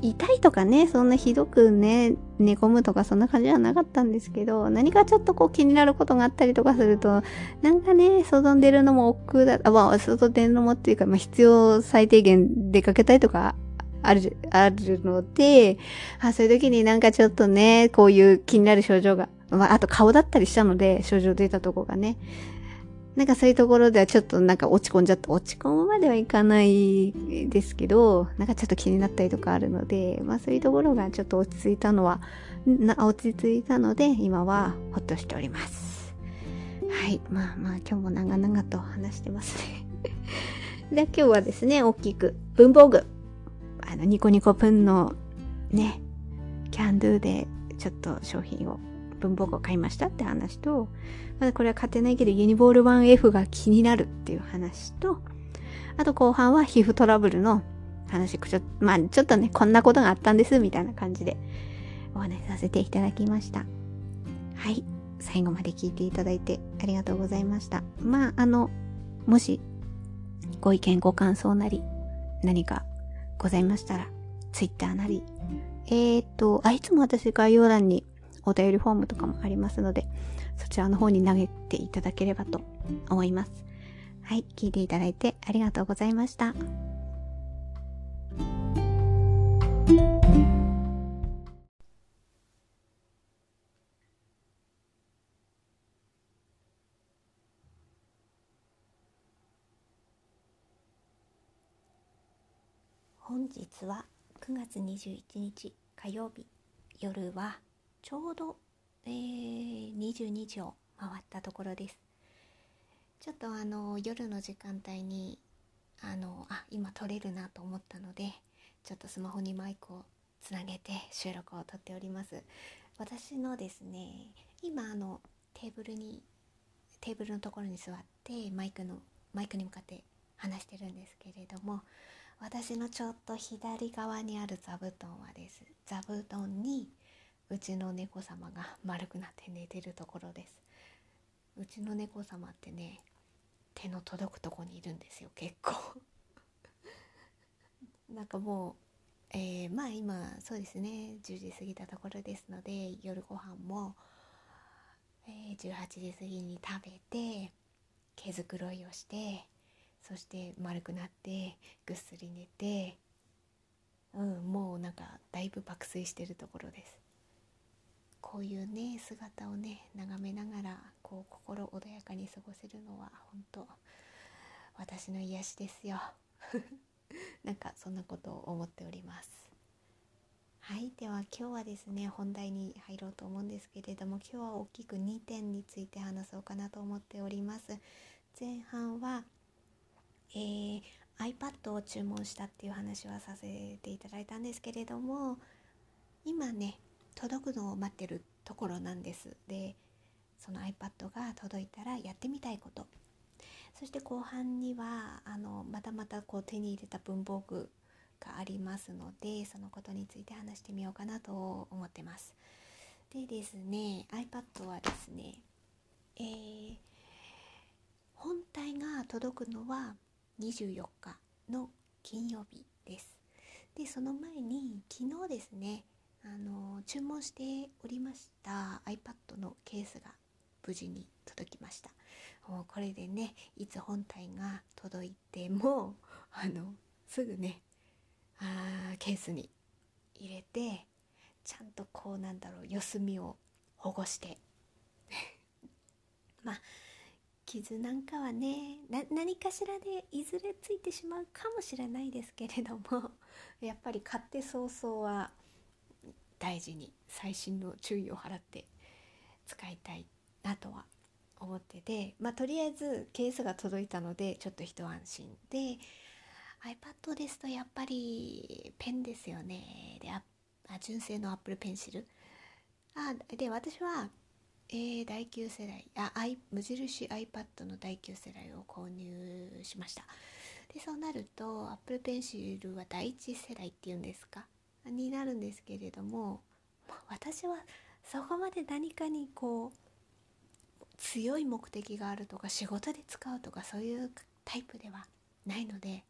痛いとかねそんなひどくね寝込むとかそんな感じはなかったんですけど何かちょっとこう気になることがあったりとかするとなんかね外に出るのも億劫だあまあ外出るのもっていうか、まあ、必要最低限出かけたいとかある、あるので、あそういう時になんかちょっとね、こういう気になる症状が、まあ、あと顔だったりしたので、症状出たとこがね。なんかそういうところではちょっとなんか落ち込んじゃった。落ち込むまではいかないですけど、なんかちょっと気になったりとかあるので、まあそういうところがちょっと落ち着いたのは、落ち着いたので、今はほっとしております。はい。まあまあ今日も長々と話してますね で、今日はですね、大きく文房具。あの、ニコニコプンのね、キャンドゥでちょっと商品を文房具を買いましたって話と、まだこれは買ってないけどユニボール 1F が気になるっていう話と、あと後半は皮膚トラブルの話、ちょまあちょっとね、こんなことがあったんですみたいな感じでお話しさせていただきました。はい。最後まで聞いていただいてありがとうございました。まあ、あの、もしご意見ご感想なり何かございましたら、Twitter なり、えっ、ー、と、あ、いつも私概要欄にお便りフォームとかもありますので、そちらの方に投げていただければと思います。はい、聞いていただいてありがとうございました。本日は9月21日火曜日夜はちょうど、えー、22時を回ったところです。ちょっとあの夜の時間帯にあのあ今撮れるなと思ったのでちょっとスマホにマイクをつなげて収録をとっております。私のですね今あのテーブルにテーブルのところに座ってマイクのマイクに向かって話してるんですけれども私のちょっと左側にある座布団はです。座布団にうちの猫様が丸くなって寝てるところです。うちの猫様ってね手の届くとこにいるんですよ結構。なんかもう、えー、まあ今そうですね10時過ぎたところですので夜ご飯も、えー、18時過ぎに食べて毛づくろいをしてそして丸くなってぐっすり寝てうんもうなんかだいぶ爆睡してるところです。こういうね姿をね眺めながらこう心穏やかに過ごせるのは本当私の癒しですよ。なんかそんなことを思っております。はいでは今日はですね本題に入ろうと思うんですけれども今日は大きく2点について話そうかなと思っております。前半は、えー、iPad を注文したっていう話はさせていただいたんですけれども今ね届くのを待ってるところなんです。でその iPad が届いたらやってみたいこと。そして後半にはあのまたまたこう手に入れた文房具がありますのでそのことについて話してみようかなと思ってます。でですね iPad はですねえー、本体が届くのは24日の金曜日です。でその前に昨日ですねあの注文しておりました iPad のケースが無事に届きました。もうこれでねいつ本体が届いても あのすぐねあケースに入れてちゃんとこうなんだろう四隅を保護して。まあ傷なんかはね何かしらでいずれついてしまうかもしれないですけれどもやっぱり買って早々は大事に細心の注意を払って使いたいなとは思っててまあとりあえずケースが届いたのでちょっと一安心で iPad ですとやっぱりペンですよね。であ純正の Apple Pencil あで私は、えー、第9世代あ無印 iPad の第9世代を購入しました。でそうなると Apple Pencil は第1世代っていうんですか。になるんですけれども私はそこまで何かにこう強い目的があるとか仕事で使うとかそういうタイプではないので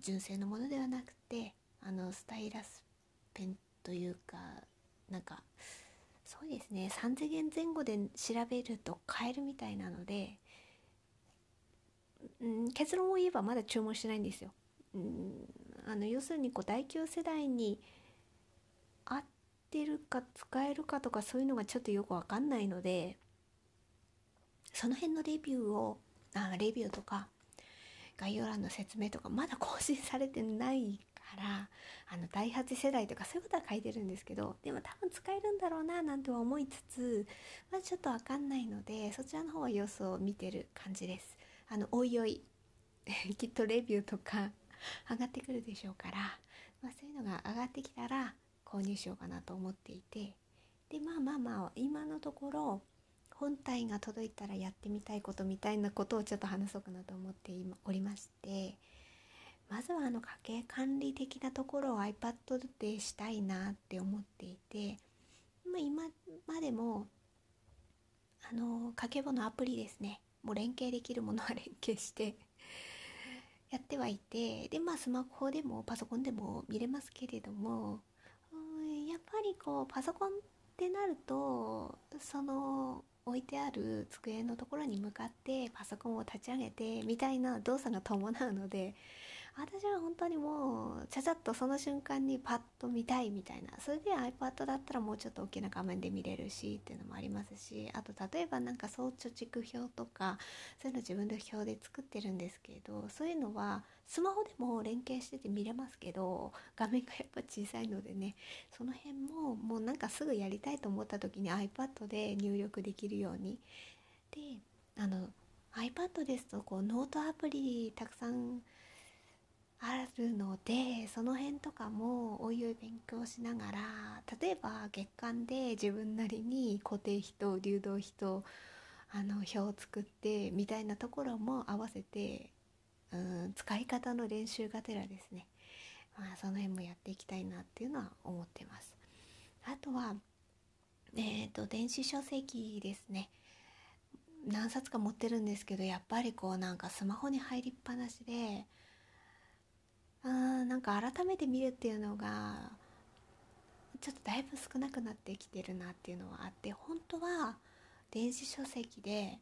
純正のものではなくてあのスタイラスペンというかなんかそうですね3000円前後で調べると買えるみたいなので、うん、結論を言えばまだ注文してないんですよ。うんあの要するにこう第9世代に合ってるか使えるかとかそういうのがちょっとよくわかんないのでその辺のレビューをあレビューとか概要欄の説明とかまだ更新されてないからあの第8世代とかそういうことは書いてるんですけどでも多分使えるんだろうななんては思いつつまあちょっとわかんないのでそちらの方は様子を見てる感じです。あのおいおい。きっとレビューとか上がってくるでしょうから、まあ、そういうのが上がってきたら購入しようかなと思っていてでまあまあまあ今のところ本体が届いたらやってみたいことみたいなことをちょっと話そうかなと思っておりましてまずはあの家計管理的なところを iPad でしたいなって思っていて、まあ、今までもあの家計簿のアプリですね。もう連携できるものは連携してやってはいてでまあスマホでもパソコンでも見れますけれどもやっぱりこうパソコンってなるとその置いてある机のところに向かってパソコンを立ち上げてみたいな動作が伴うので私は本当にもうちゃちゃっとその瞬間にパッと見たいみたいな。それで iPad だったらもうちょっと大きな画面で見れるしっていうのもありますしあと例えばなんか総貯蓄表とかそういうの自分で表で作ってるんですけどそういうのはスマホでも連携してて見れますけど画面がやっぱ小さいのでねその辺ももうなんかすぐやりたいと思った時に iPad で入力できるように。であの iPad ですとこうノートアプリたくさんあるのでその辺とかもおいおい勉強しながら例えば月間で自分なりに固定費と流動費とあの表を作ってみたいなところも合わせてうん使い方の練習がてらですね、まあ、その辺もやっていきたいなっていうのは思ってます。あとはえっ、ー、と電子書籍ですね何冊か持ってるんですけどやっぱりこうなんかスマホに入りっぱなしであなんか改めて見るっていうのがちょっとだいぶ少なくなってきてるなっていうのはあって本当は電子書籍で、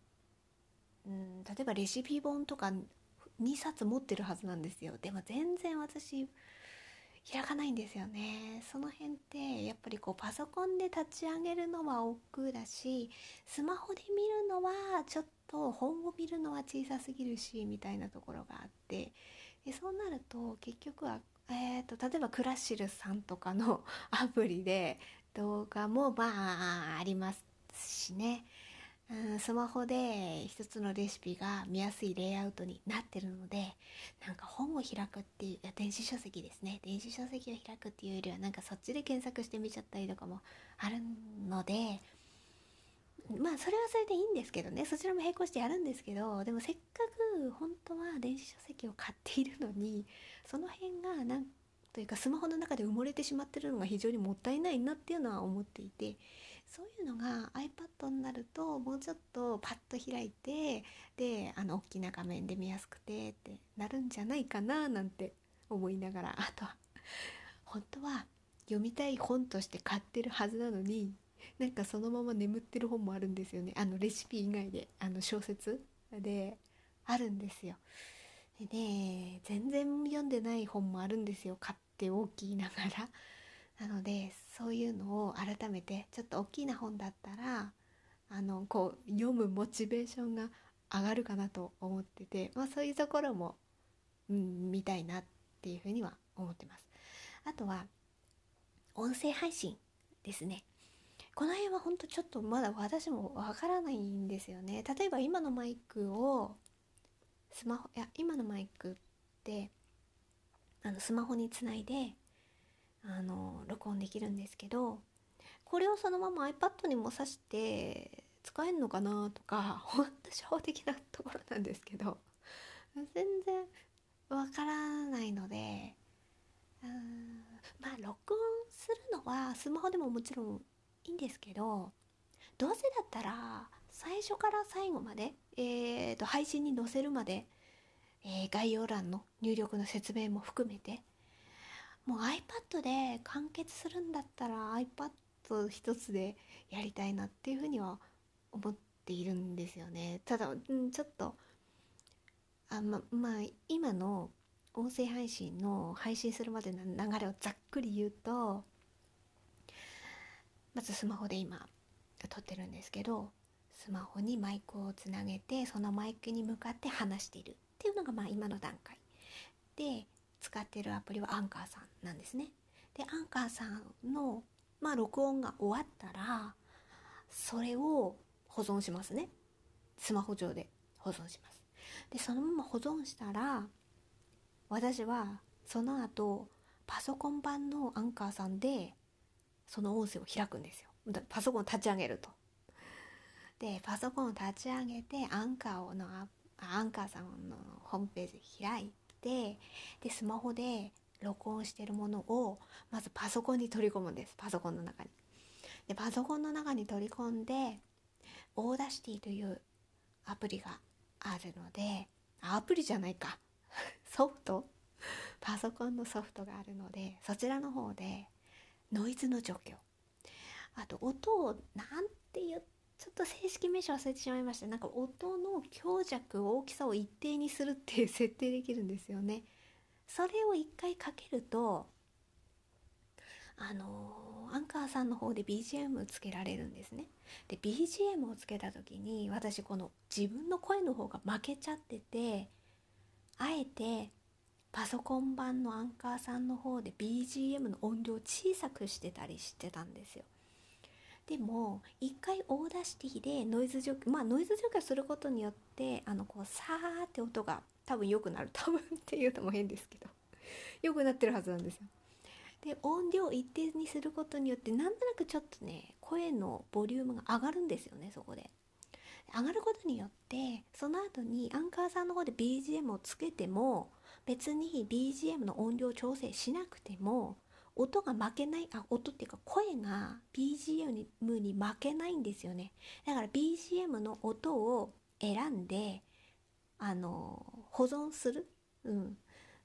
うん、例えばレシピ本とか2冊持ってるはずなんですよ。でも全然私開かないんですよね。その辺ってやっぱりこうパソコンで立ち上げるのは億劫だしスマホで見るのはちょっと本を見るのは小さすぎるしみたいなところがあって。でそうなると結局は、えーと、例えばクラシルさんとかの アプリで動画もまあありますしね、うん、スマホで一つのレシピが見やすいレイアウトになってるのでなんか本を開くっていう電子書籍ですね。電子書籍を開くっていうよりはなんかそっちで検索してみちゃったりとかもあるのでまあそれはそれでいいんですけどね。そちらも並行してやるんですけどでもせっかく本当は電子書籍を買っているのにその辺がなんというかスマホの中で埋もれてしまってるのが非常にもったいないなっていうのは思っていてそういうのが iPad になるともうちょっとパッと開いてであの大きな画面で見やすくてってなるんじゃないかななんて思いながらあとは本当は読みたい本として買ってるはずなのになんかそのまま眠ってる本もあるんですよねあのレシピ以外であの小説であるんですよでね全然読んでない本もあるんですよ買って大きいながらなのでそういうのを改めてちょっと大きな本だったらあのこう読むモチベーションが上がるかなと思ってて、まあ、そういうところも、うん、見たいなっていうふうには思ってます。あとは音声配信ですね。この辺は本当ちょっとまだ私もわからないんですよね。例えば今のマイクをスマホいや今のマイクってあのスマホにつないであの録音できるんですけどこれをそのまま iPad にも挿して使えるのかなとかほんと初歩的なところなんですけど全然わからないのでうんまあ録音するのはスマホでももちろんいいんですけどどうせだったら最初から最後まで、えーと、配信に載せるまで、えー、概要欄の入力の説明も含めてもう iPad で完結するんだったら iPad 一つでやりたいなっていうふうには思っているんですよね。ただ、うん、ちょっとあままあ今の音声配信の配信するまでの流れをざっくり言うとまずスマホで今撮ってるんですけどスマホにマイクをつなげてそのマイクに向かって話している。っていうのがまあ今の段階。で使ってるアプリはアンカーさんなんですね。でアンカーさんのまあ録音が終わったらそれを保存しますね。スマホ上で保存します。でそのまま保存したら私はその後パソコン版のアンカーさんでその音声を開くんですよ。パソコンを立ち上げると。でパソコンを立ち上げてアンカーのアンカーさんのホームページ開いてでスマホで録音してるものをまずパソコンに取り込むんです。パソコンの中に。でパソコンの中に取り込んで Audacity というアプリがあるのでアプリじゃないか。ソフト。パソコンのソフトがあるのでそちらの方でノイズの除去。あと音をなんて言ちょっと正式名称忘れてしまいました。なんか音の強弱大きさを一定にするっていう設定できるんですよね。それを一回かけるとあのアンカーさんの方で BGM つけられるんですね。で BGM をつけた時に私この自分の声の方が負けちゃっててあえてパソコン版のアンカーさんの方で BGM の音量を小さくしてたりしてたんですよ。でも一回 Audacity でノイズ除去まあノイズ除去することによってあのこうサーって音が多分良くなる。多分っていうのも変ですけど良くなってるはずなんですよ。で音量一定にすることによってなんとなくちょっとね声のボリュームが上がるんですよねそこで。上がることによってその後にアンカーさんの方で BGM をつけても別に BGM の音量調整しなくても音が負けないあ音っていうか声が BGM に負けないんですよね。だから BGM の音を選んであの保存する、うん、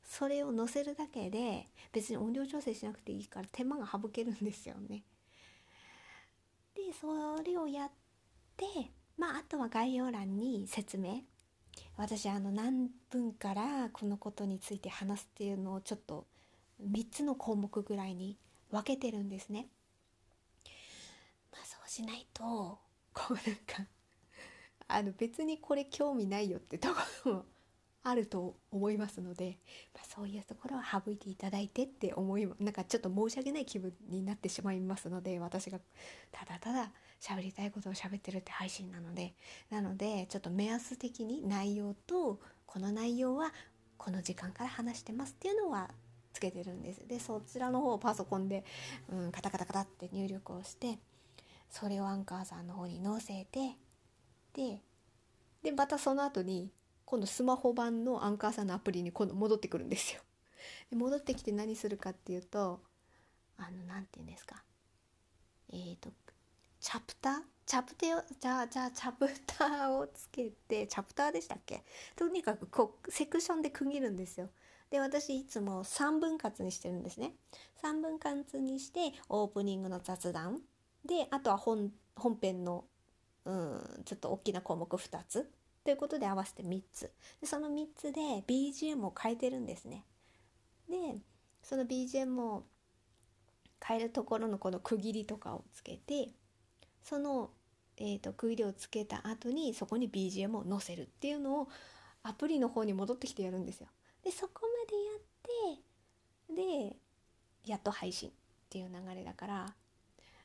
それを載せるだけで別に音量調整しなくていいから手間が省けるんですよね。でそれをやってまああとは概要欄に説明私あの何分からこのことについて話すっていうのをちょっと3つの項目ぐらいに分けてるんですね。まあそうしないとこうなんかあの別にこれ興味ないよってところもあると思いますので、まあ、そういうところは省いていただいてって思いなんかちょっと申し訳ない気分になってしまいますので私がただただ喋りたいことを喋ってるって配信なのでなのでちょっと目安的に内容とこの内容はこの時間から話してますっていうのはつけてるんですでそちらの方をパソコンで、うん、カタカタカタって入力をしてそれをアンカーさんの方に載せてででまたその後に今度スマホ版のアンカーさんのアプリに今度戻ってくるんですよ。で戻ってきて何するかっていうとあの何て言うんですかえっ、ー、とチャプター？チャプテをじゃあじゃあチャプターをつけてチャプターでしたっけ？とにかくこうセクションで区切るんですよ。で私いつも3分割にしてるんですね。3分割にしてオープニングの雑談。であとは本本編のうんちょっと大きな項目2つ。ということで合わせて3つ。でその3つで BGM を変えてるんですね。でその BGM を変えるところのこの区切りとかをつけてその、えーと、区切りをつけた後にそこに BGM を載せるっていうのをアプリの方に戻ってきてやるんですよ。でそこまでやってでやっと配信っていう流れだから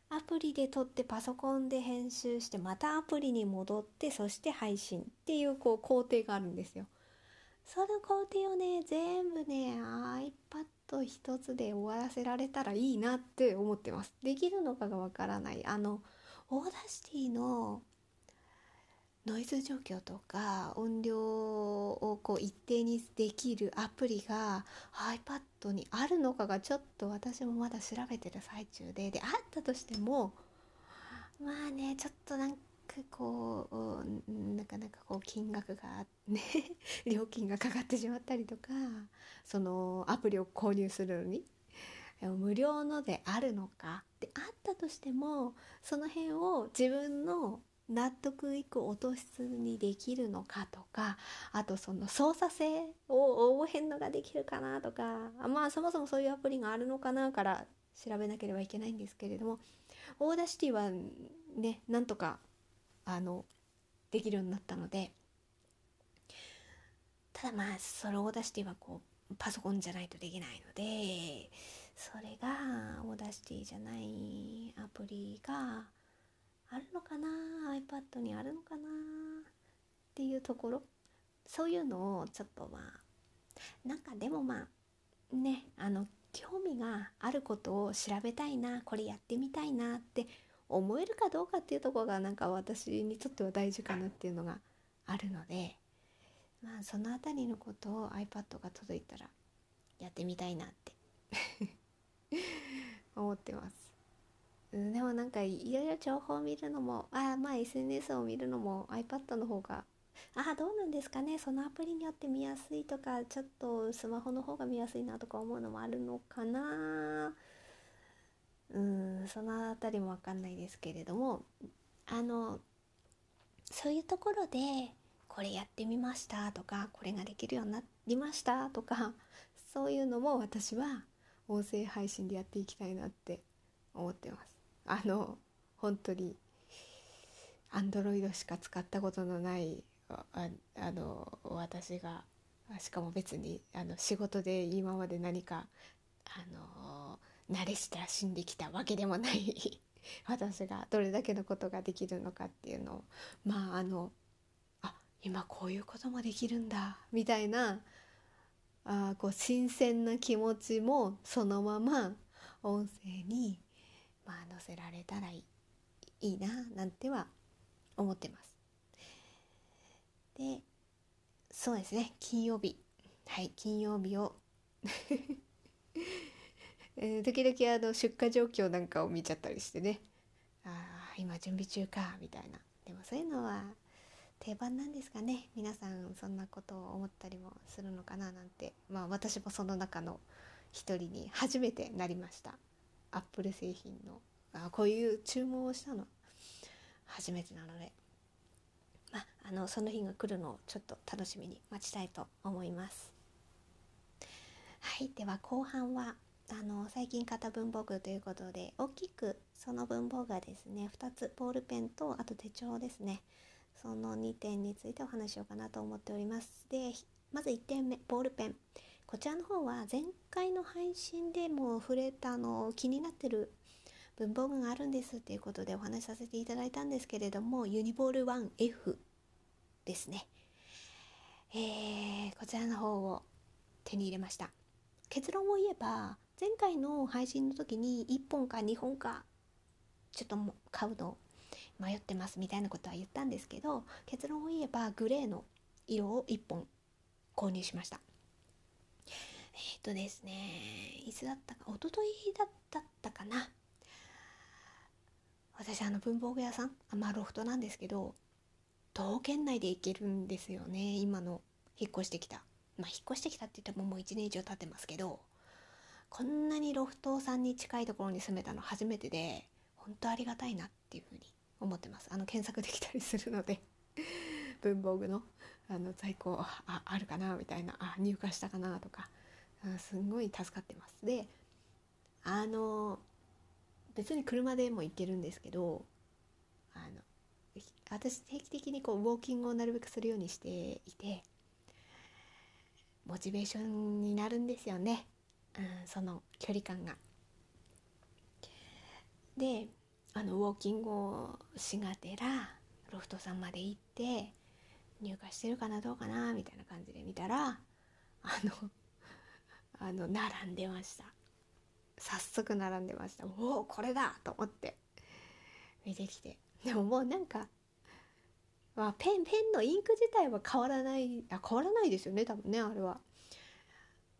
アプリで撮ってパソコンで編集してまたアプリに戻ってそして配信っていうこう工程があるんですよ。その工程をね全部ね iPad 一つで終わらせられたらいいなって思ってます。できるのかがわからない。あの Audacity のノイズ除去とか音量をこう一定にできるアプリが iPad にあるのかがちょっと私もまだ調べてる最中でであったとしてもまあねちょっとなんかこうなかなかこう金額がね 料金がかかってしまったりとかそのアプリを購入するのに無料のであるのかであったとしてもその辺を自分の納得いく音質にできるのかとかあとその操作性を応変のができるかなとかまあそもそもそういうアプリがあるのかなから調べなければいけないんですけれどもAudacity はねなんとかあのできるようになったのでただまあそれを出してはこうパソコンじゃないとできないのでそれが Audacity じゃないアプリがあるのかな iPad にあるのかなっていうところ。そういうのをちょっとまあなんかでもまあねあの興味があることを調べたいなこれやってみたいなって思えるかどうかっていうところがなんか私にとっては大事かなっていうのがあるので。まあその辺りのことを iPad が届いたらやってみたいなって。思ってます。でもなんかいろいろ情報を見るのもあまあ SNS を見るのも iPad の方がああどうなんですかねそのアプリによって見やすいとかちょっとスマホの方が見やすいなとか思うのもあるのかなうんその辺りも分かんないですけれどもあのそういうところでこれやってみましたとかこれができるようになりましたとかそういうのも私は音声配信でやっていきたいなって思ってます。あの本当にアンドロイドしか使ったことのないああの私がしかも別にあの仕事で今まで何かあの慣れ親しんできたわけでもない 私がどれだけのことができるのかっていうのをまああのあ今こういうこともできるんだみたいなあこう新鮮な気持ちもそのまま音声に、まあ、載せられたらいいいいななんては思ってます。でそうですね。金曜日。はい金曜日を。えー、時々あの出荷状況なんかを見ちゃったりしてね。ああ今準備中かみたいな。でもそういうのは定番なんですかね。皆さんそんなことを思ったりもするのかななんて。まあ私もその中の一人に初めてなりました。アップル製品の。あこういう注文をしたの。初めてなので。まあ、あのその日が来るのをちょっと楽しみに待ちたいと思います。はい、では後半はあの最近買った文房具ということで大きくその文房具がですね2つボールペンとあと手帳ですね。その2点についてお話しようかなと思っております。でまず1点目ボールペン。こちらの方は前回の配信でも触れたの気になってる文房具があるんですっていうことでお話しさせていただいたんですけれどもユニボール 1F ですね、えー、こちらの方を手に入れました。結論を言えば前回の配信の時に1本か2本かちょっと買うの迷ってますみたいなことは言ったんですけど結論を言えばグレーの色を1本購入しました。えっ、ー、とですねいつだったか一昨日だったかな。私あの文房具屋さんあまあロフトなんですけど徒歩圏内で行けるんですよね今の引っ越してきた。まあ引っ越してきたって言ってももう1年以上経ってますけどこんなにロフトさんに近いところに住めたの初めてで本当ありがたいなっていうふうに思ってます。あの検索できたりするので。文房具のあの在庫ああるかな？みたいな。あ入荷したかな？とか。すんごい助かってます。であの別に車でも行けるんですけどあの私定期的にこうウォーキングをなるべくするようにしていてモチベーションになるんですよね、うん、その距離感が。であのウォーキングをしがてらロフトさんまで行って入荷してるかなどうかなみたいな感じで見たらあの あの並んでました。早速並んでました。おおこれだと思って見てきて。でももうなんか、まあ、ペンペンのインク自体は変わらないあ変わらないですよね多分ねあれは。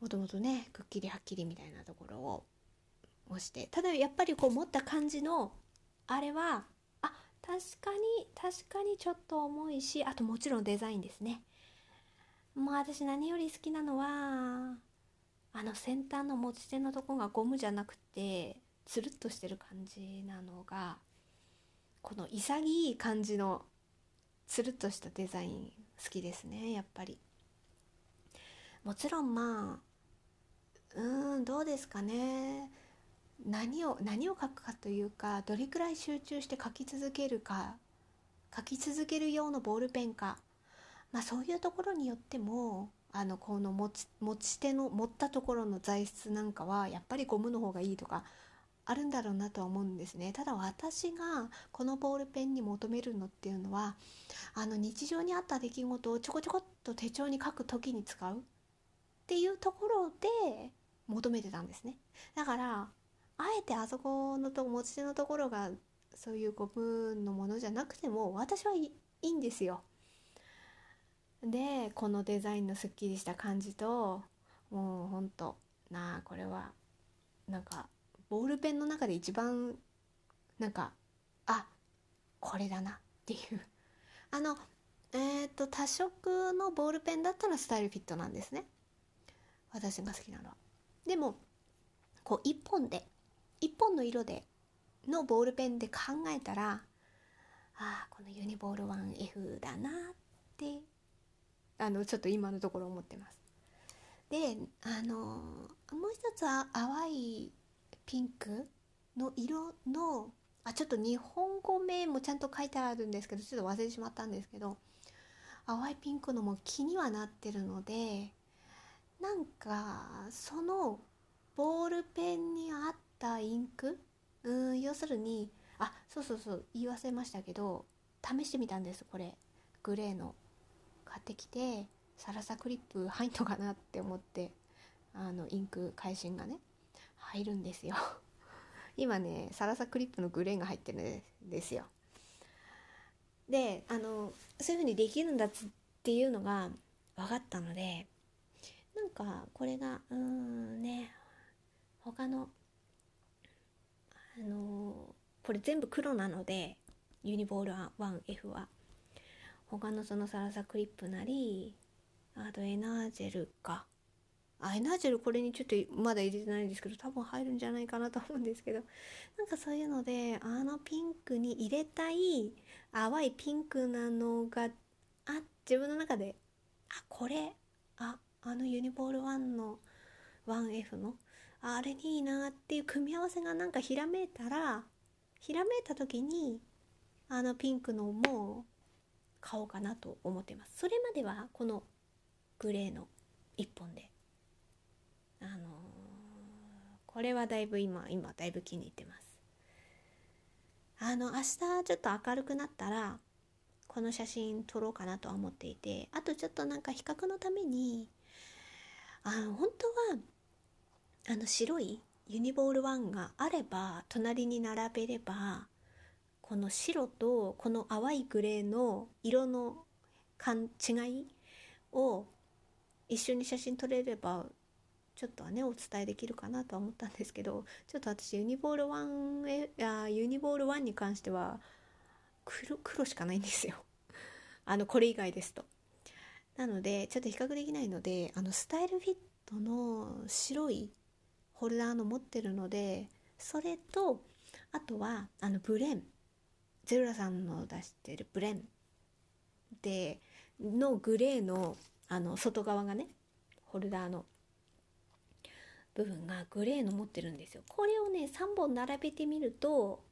もともとねくっきりはっきりみたいなところを押して。ただやっぱりこう持った感じのあれはあ確かに確かにちょっと重いしあともちろんデザインですね。もう私何より好きなのはあの先端の持ち手のとこがゴムじゃなくてつるっとしてる感じなのがこの潔い感じのつるっとしたデザイン好きですねやっぱり。もちろんまあうーんどうですかね。何を何を書くかというかどれくらい集中して書き続けるか書き続ける用のボールペンか。まあそういうところによってもあのこの持ち持ち手の持ったところの材質なんかはやっぱりゴムの方がいいとかあるんだろうなとは思うんですね。ただ私がこのボールペンに求めるのっていうのはあの日常にあった出来事をちょこちょこっと手帳に書く時に使うっていうところで求めてたんですね。だからあえてあそこのと持ち手のところがそういうゴムのものじゃなくても私はいいんですよ。でこのデザインのすっきりした感じともうほんとなあこれはなんかボールペンの中で一番なんかあこれだなっていう。あのえっ、ー、と多色のボールペンだったらスタイルフィットなんですね。私が好きなのは。でもこう一本で一本の色でのボールペンで考えたらああこのユニボール 1F だなってあのちょっと今のところ思ってます。であのもう一つは淡いピンクの色のあちょっと日本語名もちゃんと書いてあるんですけどちょっと忘れてしまったんですけど淡いピンクのも気にはなってるのでなんかそのボールペンに合ったインク？うん要するにあそうそうそう言い忘れましたけど試してみたんですこれ。グレーの。買ってきてサラサクリップ入んのかなって思ってあのインク会心がね入るんですよ。今ねサラサクリップのグレーが入ってるんですよ。であのそういう風にできるんだっていうのが分かったのでなんかこれがうーんね他のあのこれ全部黒なのでユニボール 1F は。他のそのサラサクリップなりあとエナージェルか。あエナージェルこれにちょっとまだ入れてないんですけど多分入るんじゃないかなと思うんですけど。なんかそういうのであのピンクに入れたい淡いピンクなのがあ自分の中であこれああのユニボール1の 1F のあれにいいなっていう組み合わせがなんかひらめいたらひらめいた時にあのピンクのも買おうかなと思ってます。それまではこのグレーの1本で。あのー、これはだいぶ今今だいぶ気に入ってます。あの明日ちょっと明るくなったらこの写真撮ろうかなとは思っていてあとちょっとなんか比較のためにあの本当はあの白いユニボール1があれば隣に並べればこの白とこの淡いグレーの色の違いを一緒に写真撮れればちょっとはねお伝えできるかなとは思ったんですけどちょっと私ユニボール1やユニボール1に関しては黒黒しかないんですよ。あのこれ以外ですと。なのでちょっと比較できないのであのスタイルフィットの白いホルダーの持ってるのでそれとあとはあのブレン。ゼルラさんの出してるブレン。でのグレーのあの外側がねホルダーの。部分がグレーの持ってるんですよ。これをね3本並べてみると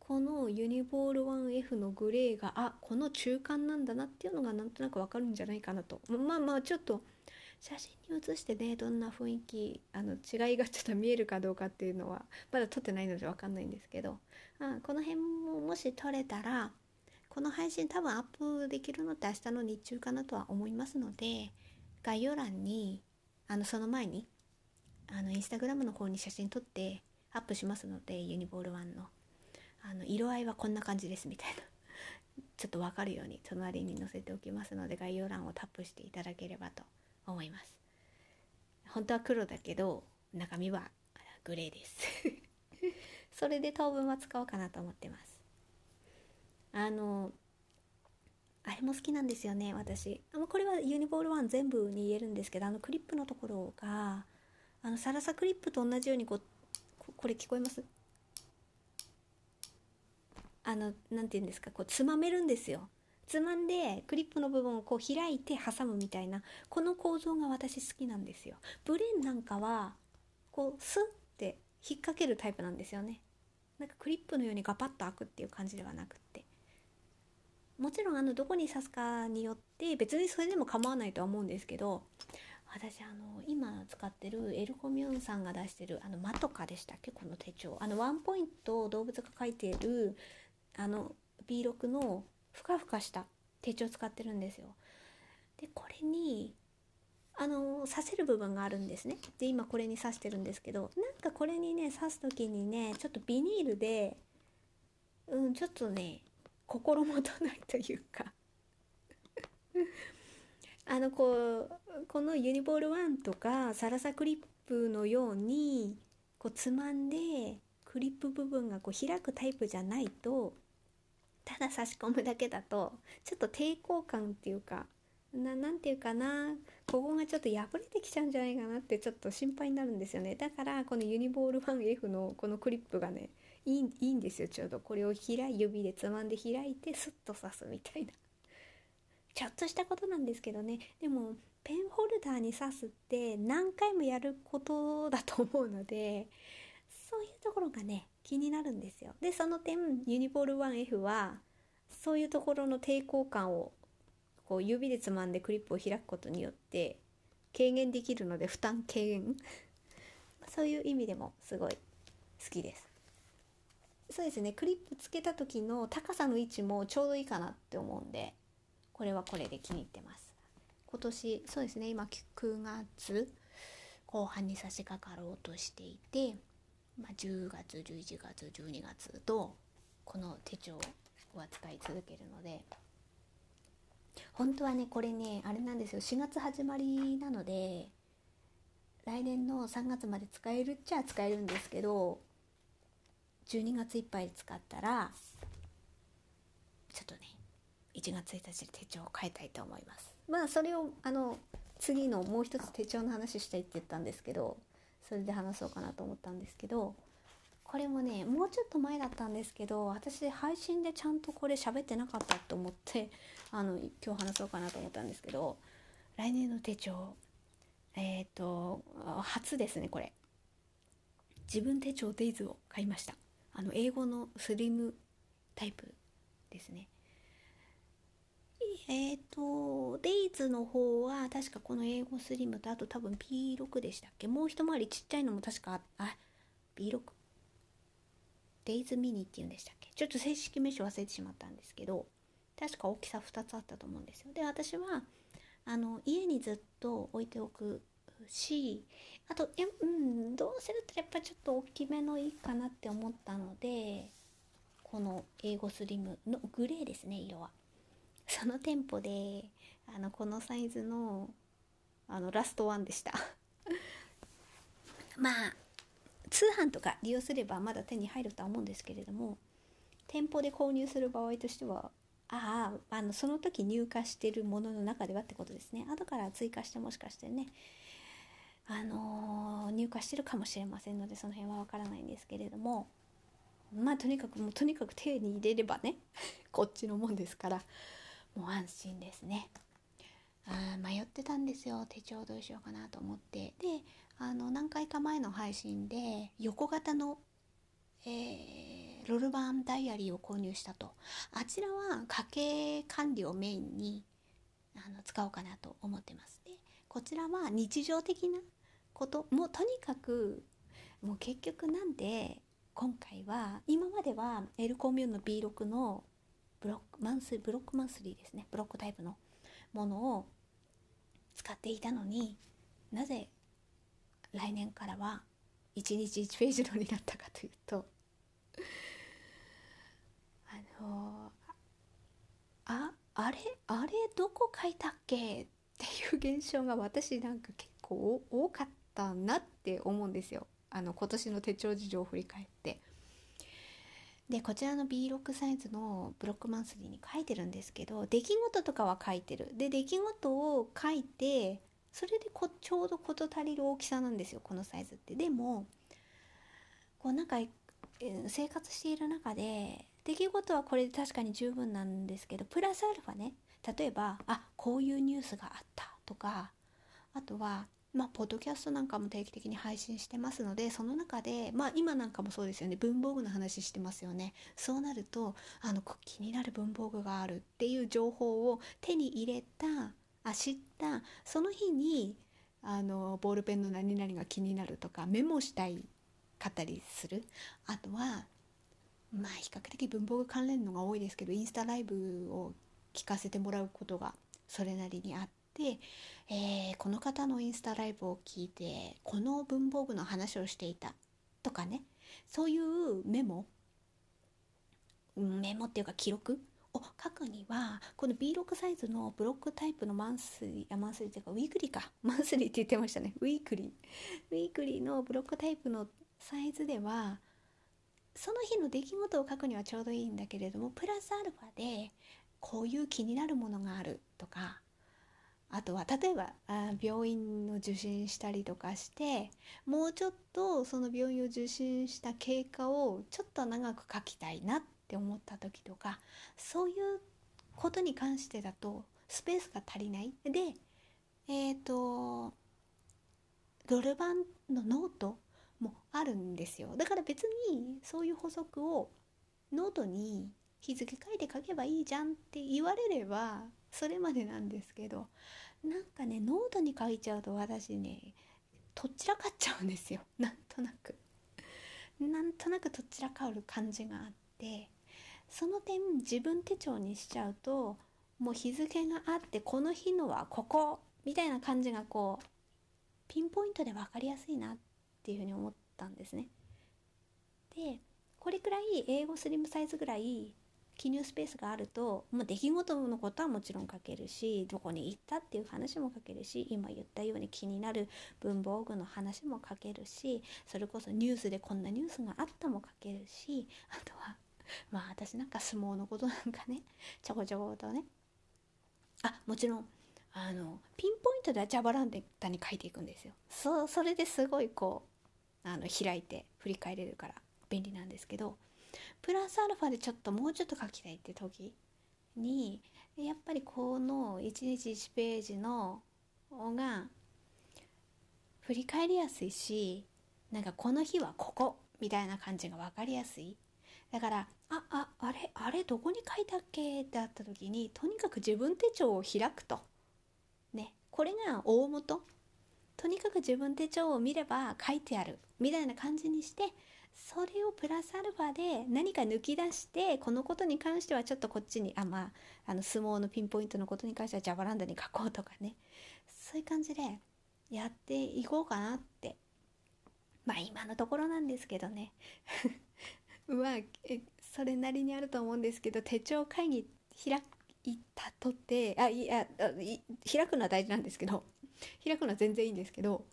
このユニボール 1F のグレーがあこの中間なんだなっていうのがなんとなくわかるんじゃないかなと。まあまあちょっと写真に写してねどんな雰囲気あの違いがちょっと見えるかどうかっていうのはまだ撮ってないので分かんないんですけどあこの辺ももし撮れたらこの配信多分アップできるのって明日の日中かなとは思いますので概要欄にあのその前にあのインスタグラムの方に写真撮ってアップしますのでユニボール1の。あの色合いはこんな感じですみたいな。ちょっと分かるように隣に載せておきますので概要欄をタップしていただければと思います。本当は黒だけど中身はグレーです。それで当分は使おうかなと思ってます。あのあれも好きなんですよね私。あのこれはユニボール1全部に言えるんですけどあのクリップのところがあのサラサクリップと同じようにこうこれ聞こえます？あの何て言うんですか？こうつまめるんですよ。つまんでクリップの部分をこう開いて挟むみたいなこの構造が私好きなんですよ。ブレンなんかはこうスッて引っ掛けるタイプなんですよね。なんかクリップのようにガパッと開くっていう感じではなくって。もちろんあのどこに刺すかによって別にそれでも構わないとは思うんですけど私あの今使ってるエルコミューンさんが出してるあのマトカでしたっけ？この手帳。あのワンポイント動物が書いているあの B6 のふかふかした手帳使ってるんですよ。でこれにあの刺せる部分があるんですね。で今これに刺してるんですけどなんかこれにね刺す時にねちょっとビニールでうんちょっとね心もとないというか。あのこうこのユニボール1とかサラサクリップのようにこうつまんでクリップ部分がこう開くタイプじゃないとただ差し込むだけだとちょっと抵抗感っていうかななんていうかなここがちょっと破れてきちゃうんじゃないかなってちょっと心配になるんですよね。だからこのユニボール 1F のこのクリップがねいいいいんですよ。ちょうど。これを開い指でつまんで開いてスッと刺すみたいな。ちょっとしたことなんですけどね。でもペンホルダーに刺すって何回もやることだと思うのでそういうところがね気になるんですよ。でその点ユニボール 1F はそういうところの抵抗感をこう指でつまんでクリップを開くことによって軽減できるので負担軽減。そういう意味でもすごい好きです。そうですね。クリップつけた時の高さの位置もちょうどいいかなって思うんでこれはこれで気に入ってます。今年そうですね。今9月後半に差し掛かろうとしていて、まあ、10月11月12月とこの手帳は使い続けるので本当はねこれねあれなんですよ。4月始まりなので来年の3月まで使えるっちゃ使えるんですけど12月いっぱい使ったらちょっとね1月1日で手帳を変えたいと思います。まあそれをあの次のもう一つ手帳の話したいって言ったんですけどそれで話そうかなと思ったんですけどこれもねもうちょっと前だったんですけど私配信でちゃんとこれ喋ってなかったと思って あの今日話そうかなと思ったんですけど来年の手帳えっ、ー、と初ですねこれ。自分手帳デイズを買いました。あの英語のスリムタイプですね。えっ、ー、とデイズの方は確かこの英語スリムとあと多分 P6 でしたっけ？もう一回りちっちゃいのも確かあ B6 デイズミニっていうんでしたっけ？ちょっと正式名称忘れてしまったんですけど確か大きさ2つあったと思うんですよ。で私はあの家にずっと置いておくしあとや、うん、どうせだったらやっぱちょっと大きめのいいかなって思ったのでこの英語スリムのグレーですね色は。その店舗であのこのサイズのあのラストワンでした。まあ通販とか利用すればまだ手に入るとは思うんですけれども店舗で購入する場合としてはあああのその時入荷してるものの中ではってことですね。後から追加してもしかしてねあのー、入荷してるかもしれませんのでその辺はわからないんですけれどもまあとにかくもうとにかく手に入れればね こっちのもんですから。もう安心ですね。あ迷ってたんですよ。手帳どうしようかなと思って。であの何回か前の配信で横型の、えー、ロルバンダイアリーを購入したと。あちらは家計管理をメインにあの使おうかなと思ってますでこちらは日常的なこと。もうとにかくもう結局なんで今回は今まではエルコミューンの B6 のブロックマンスブロックマンスリーですねブロックタイプのものを使っていたのになぜ来年からは1日1ページのになったかというとあのああれあれどこ書いたっけっていう現象が私なんか結構多かったなって思うんですよあの今年の手帳事情を振り返って。でこちらの B6 サイズのブロックマンスリーに書いてるんですけど出来事とかは書いてる。で出来事を書いてそれでこちょうど事足りる大きさなんですよこのサイズって。でもこうなんかえ生活している中で出来事はこれで確かに十分なんですけどプラスアルファね。例えばあこういうニュースがあったとかあとはまあ、ポッドキャストなんかも定期的に配信してますので、その中で、まあ、今なんかもそうですよね、文房具の話してますよね。そうなると、あの、気になる文房具があるっていう情報を手に入れた、あ、知った、その日に、あの、ボールペンの何々が気になるとか、メモしたいかったりする。あとは、まあ、比較的文房具関連のが多いですけど、インスタライブを聞かせてもらうことがそれなりにあって、えー、この方のインスタライブを聞いてこの文房具の話をしていた。とかね。そういうメモ。メモっていうか記録。を書くにはこの B6 サイズのブロックタイプのマンスリーマンスリーっていうかウィークリーか。マンスリーって言ってましたね。ウィークリー。ウィークリーのブロックタイプのサイズではその日の出来事を書くにはちょうどいいんだけれどもプラスアルファでこういう気になるものがあるとかあとは例えばあ病院を受診したりとかしてもうちょっとその病院を受診した経過をちょっと長く書きたいなって思った時とかそういうことに関してだとスペースが足りない。でえっ、ー、とロルバーンのノートもあるんですよ。だから別にそういう補足をノートに日付書いて書けばいいじゃんって言われればそれまでなんですけどなんかねノートに書いちゃうと私ねとっちらかっちゃうんですよ。なんとなく。なんとなくとっちらかる感じがあってその点自分手帳にしちゃうともう日付があってこの日のはここみたいな感じがこうピンポイントで分かりやすいなっていうふうに思ったんですね。でこれくらい英語スリムサイズぐらい記入スペースがあると、まあ、出来事のことはもちろん書けるしどこに行ったっていう話も書けるし今言ったように気になる文房具の話も書けるしそれこそニュースでこんなニュースがあったも書けるしあとはまあ私なんか相撲のことなんかねちょこちょことね。あもちろんあのピンポイントではジャバランデタに書いていくんですよ。そそれですごいこうあの開いて振り返れるから便利なんですけどプラスアルファでちょっともうちょっと書きたいって時にやっぱりこの1日1ページのが振り返りやすいしなんかこの日はここみたいな感じが分かりやすい。だからあああれあれどこに書いたっけってあった時にとにかく自分手帳を開くと。ねこれが大元。とにかく自分手帳を見れば書いてある。みたいな感じにしてそれをプラスアルファで何か抜き出してこのことに関してはちょっとこっちにあまああの相撲のピンポイントのことに関してはジャバランダに書こうとかね。そういう感じでやっていこうかなって。まあ今のところなんですけどね。まあそれなりにあると思うんですけど手帳会議開いたとてあいや開くのは大事なんですけど開くのは全然いいんですけど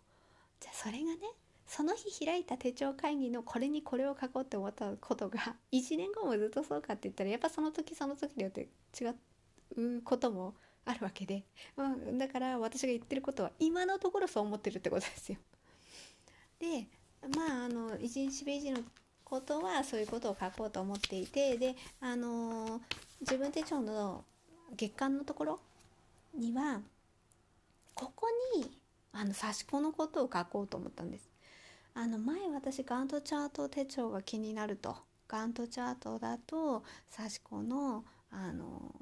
じゃあそれがねその日開いた手帳会議のこれにこれを書こうって思ったことが 1年後もずっとそうかって言ったらやっぱその時その時によって違うこともあるわけで、まあ、だから私が言ってることは今のところそう思ってるってことですよ。でまああの1日ページのことはそういうことを書こうと思っていてであの自分手帳の月間のところにはここにあの差し子のことを書こうと思ったんです。あの前私ガントチャート手帳が気になると。ガントチャートだと刺し子のあの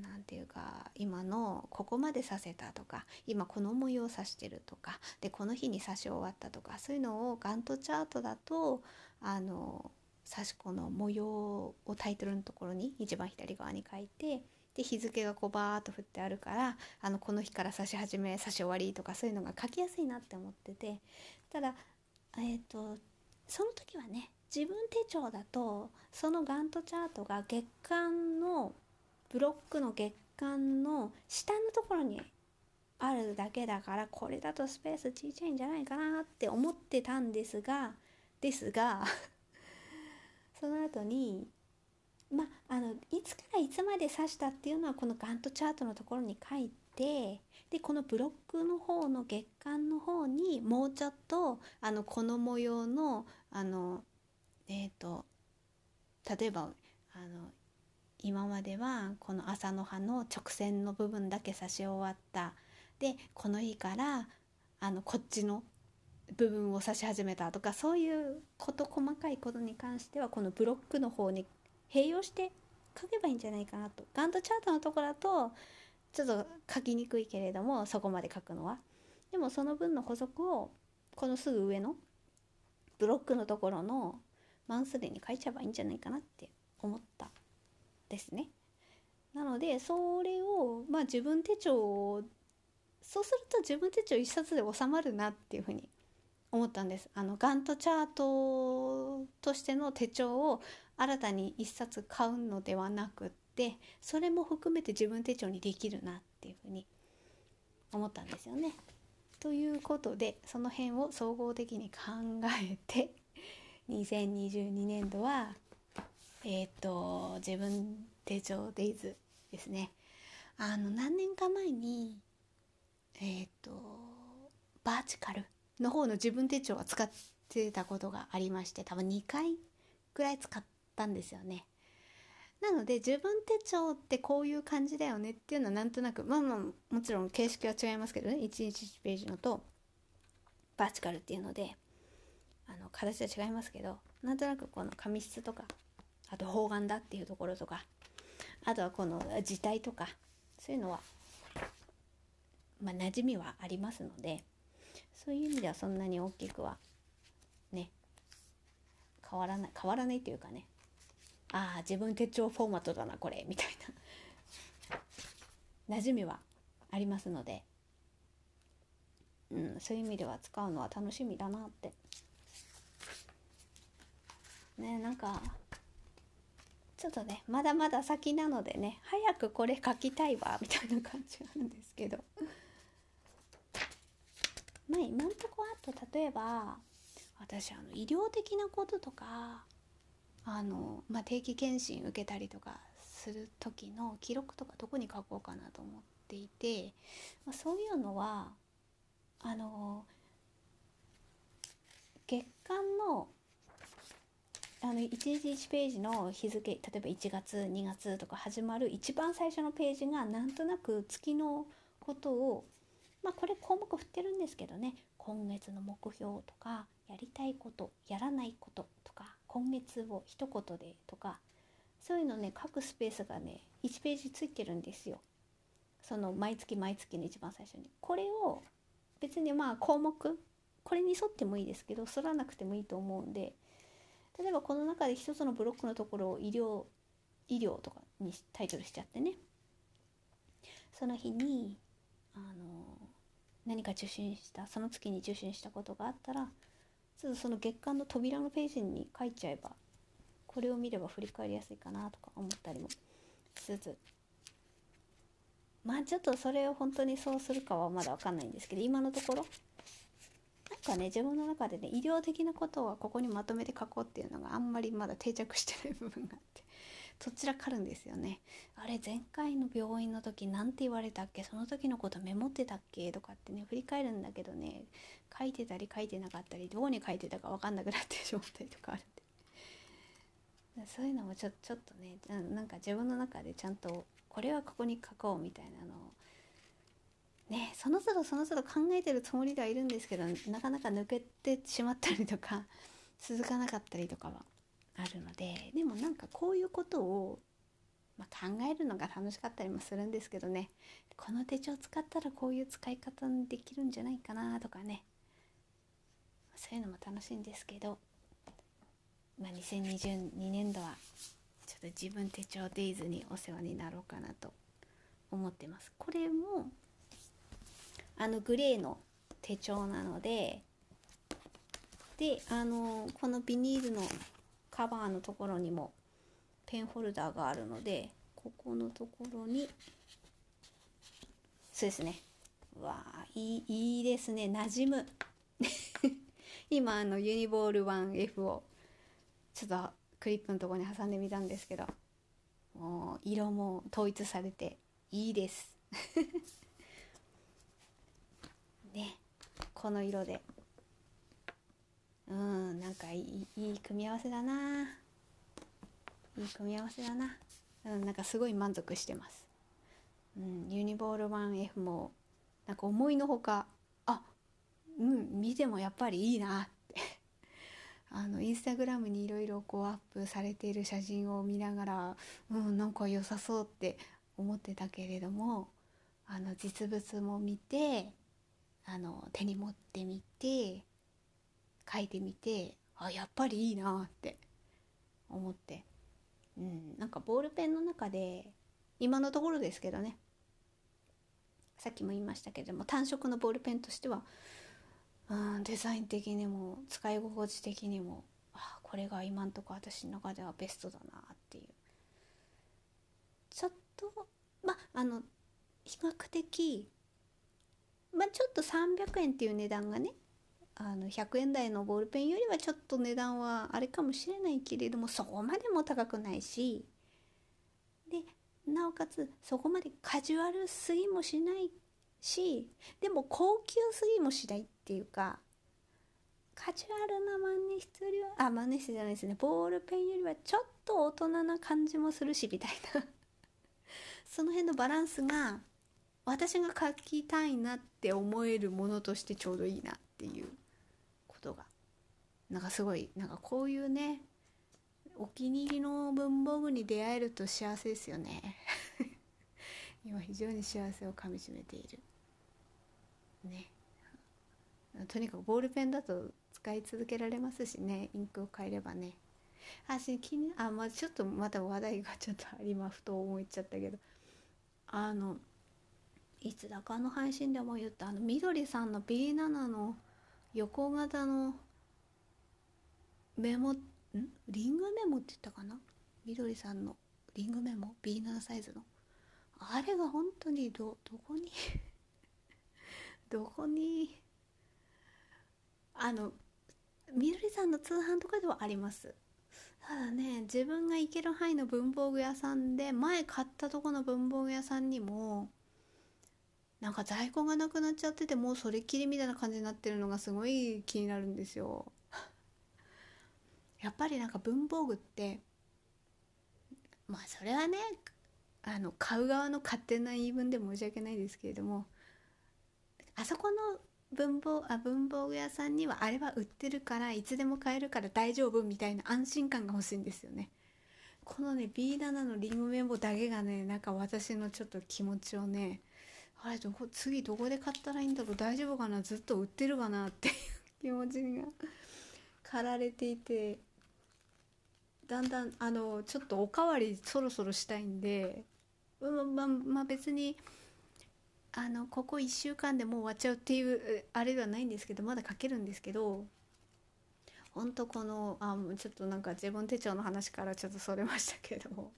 なんていうか今のここまで刺せたとか今この模様を刺してるとかでこの日に刺し終わったとかそういうのをガントチャートだとあの刺し子の模様をタイトルのところに一番左側に書いてで日付がこうバーッと振ってあるからあのこの日から刺し始め刺し終わりとかそういうのが書きやすいなって思ってて。ただえっ、ー、とその時はね自分手帳だとそのガントチャートが月間のブロックの月間の下のところにあるだけだからこれだとスペースちっちゃいんじゃないかなって思ってたんですがですが その後にまあのいつからいつまで指したっていうのはこのガントチャートのところに書いてでこのブロックの方の月間の方にもうちょっとあのこの模様のあのえっ、ー、と例えばあの今まではこの朝の葉の直線の部分だけ刺し終わった。でこの日からあのこっちの部分を指し始めたとかそういうこと細かいことに関してはこのブロックの方に併用して書けばいいんじゃないかなと。ガントチャートのとこだとちょっと書きにくいけれどもそこまで書くのはでもその分の補足をこのすぐ上のブロックのところのマンスリーに書いちゃえばいいんじゃないかなって思ったですね。なのでそれをまあ自分手帳そうすると自分手帳一冊で収まるなっていうふうに思ったんです。あのガントチャートとしての手帳を新たに一冊買うのではなくってそれも含めて自分手帳にできるなっていうふうに思ったんですよね。ということでその辺を総合的に考えて2022年度はえっ、ー、と自分手帳デイズですねあの何年か前にえっ、ー、とバーチカルの方の自分手帳は使ってたことがありまして多分2回ぐらい使ったんですよね。なので自分手帳ってこういう感じだよねっていうのはなんとなくまあまあもちろん形式は違いますけどね。1日1ページのとバーチカルっていうのであの形は違いますけどなんとなくこの紙質とかあと方眼だっていうところとかあとはこの字体とかそういうのはまあ馴染みはありますのでそういう意味ではそんなに大きくはね変わらない変わらないっていうかね。ああ自分手帳フォーマットだなこれみたいな。馴染みはありますので、うん、そういう意味では使うのは楽しみだなって。ねなんかちょっとねまだまだ先なのでね早くこれ書きたいわみたいな感じなんですけど。まあ今んとこあと例えば私あの医療的なこととかあの、まあ、定期検診受けたりとかする時の記録とかどこに書こうかなと思っていて、まあ、そういうのはあの月間のあの1日1ページの日付例えば1月2月とか始まる一番最初のページがなんとなく月のことをまあこれ項目振ってるんですけどね。今月の目標とかやりたいことやらないこととか今月を一言でとかそういうのね書くスペースがね1ページついてるんですよ。その毎月毎月の一番最初に。これを別にまあ項目これに沿ってもいいですけど沿らなくてもいいと思うんで例えばこの中で一つのブロックのところを医療医療とかにタイトルしちゃってねその日にあの何か受診したその月に受診したことがあったらちょっとその月間の扉のページに書いちゃえばこれを見れば振り返りやすいかなとか思ったりもしつつまあちょっとそれを本当にそうするかはまだ分かんないんですけど今のところなんかね自分の中でね医療的なことはここにまとめて書こうっていうのがあんまりまだ定着してない部分があってそちらかるんですよね。あれ前回の病院の時何て言われたっけ？その時のことメモってたっけ？とかってね振り返るんだけどね。書いてたり書いてなかったりどこに書いてたか分かんなくなってしまったりとかあるんで。そういうのもちょちょっとねなんか自分の中でちゃんとこれはここに書こうみたいなの。をねその都度その都度考えてるつもりではいるんですけどなかなか抜けてしまったりとか続かなかったりとかは。あるのででもなんかこういうことを、まあ、考えるのが楽しかったりもするんですけどね。この手帳使ったらこういう使い方にできるんじゃないかなとかね。そういうのも楽しいんですけど、まあ、2022年度はちょっと自分手帳デイズにお世話になろうかなと思ってます。これもあのグレーの手帳なのでであのこのビニールのカバーのところにもペンホルダーがあるのでここのところにそうですね。わあいいいいですね。馴染む。今あのユニボール 1F をちょっとクリップのところに挟んでみたんですけどもう色も統一されていいです。ね。この色で。うんなんかいいいい組み合わせだな。いい組み合わせだな。うんなんかすごい満足してます。うんユニボール 1F もなんか思いのほかあうん見てもやっぱりいいなって。あのインスタグラムにいろいろこうアップされている写真を見ながらうんなんか良さそうって思ってたけれどもあの実物も見てあの手に持ってみて書いてみてあやっぱりいいなって思って、うん、なんかボールペンの中で今のところですけどね。さっきも言いましたけども単色のボールペンとしては、うん、デザイン的にも使い心地的にもあこれが今んとこ私の中ではベストだなっていう。ちょっとまああの比較的まあちょっと300円っていう値段がねあの100円台のボールペンよりはちょっと値段はあれかもしれないけれどもそこまでも高くないしでなおかつそこまでカジュアルすぎもしないしでも高級すぎもしないっていうかカジュアルな万年筆よりはあ万年筆じゃないですね。ボールペンよりはちょっと大人な感じもするしみたいな。その辺のバランスが私が書きたいなって思えるものとしてちょうどいいなっていう。ことが。なんかすごいなんかこういうねお気に入りの文房具に出会えると幸せですよね。今非常に幸せをかみしめている。ね。とにかくボールペンだと使い続けられますしねインクを変えればね。あし気にあまあちょっとまた話題がちょっとありまふと思いちゃったけど。あのいつだかの配信でも言ったあのみどりさんの B7 の横型のメモん？リングメモって言ったかな？みどりさんのリングメモ？B7 サイズの？あれが本当にどどこに？どこに？あのみどりさんの通販とかではあります。ただね自分が行ける範囲の文房具屋さんで前買ったとこの文房具屋さんにもなんか在庫がなくなっちゃっててもうそれっきりみたいな感じになってるのがすごい気になるんですよ。やっぱりなんか文房具ってまあそれはねあの買う側の勝手な言い分で申し訳ないですけれどもあそこの文房あ文房具屋さんにはあれは売ってるからいつでも買えるから大丈夫みたいな安心感が欲しいんですよね。このね B7 のリンゴメモだけがねなんか私のちょっと気持ちをねあれどこ次どこで買ったらいいんだろう。大丈夫かな。ずっと売ってるかなっていう気持ちが 駆られていて。だんだんあのちょっとおかわりそろそろしたいんで。まままあ別にあのここ1週間でもう終わっちゃうっていうあれではないんですけどまだ書けるんですけど。ほんとこのあちょっとなんか自分手帳の話からちょっとそれましたけれど。も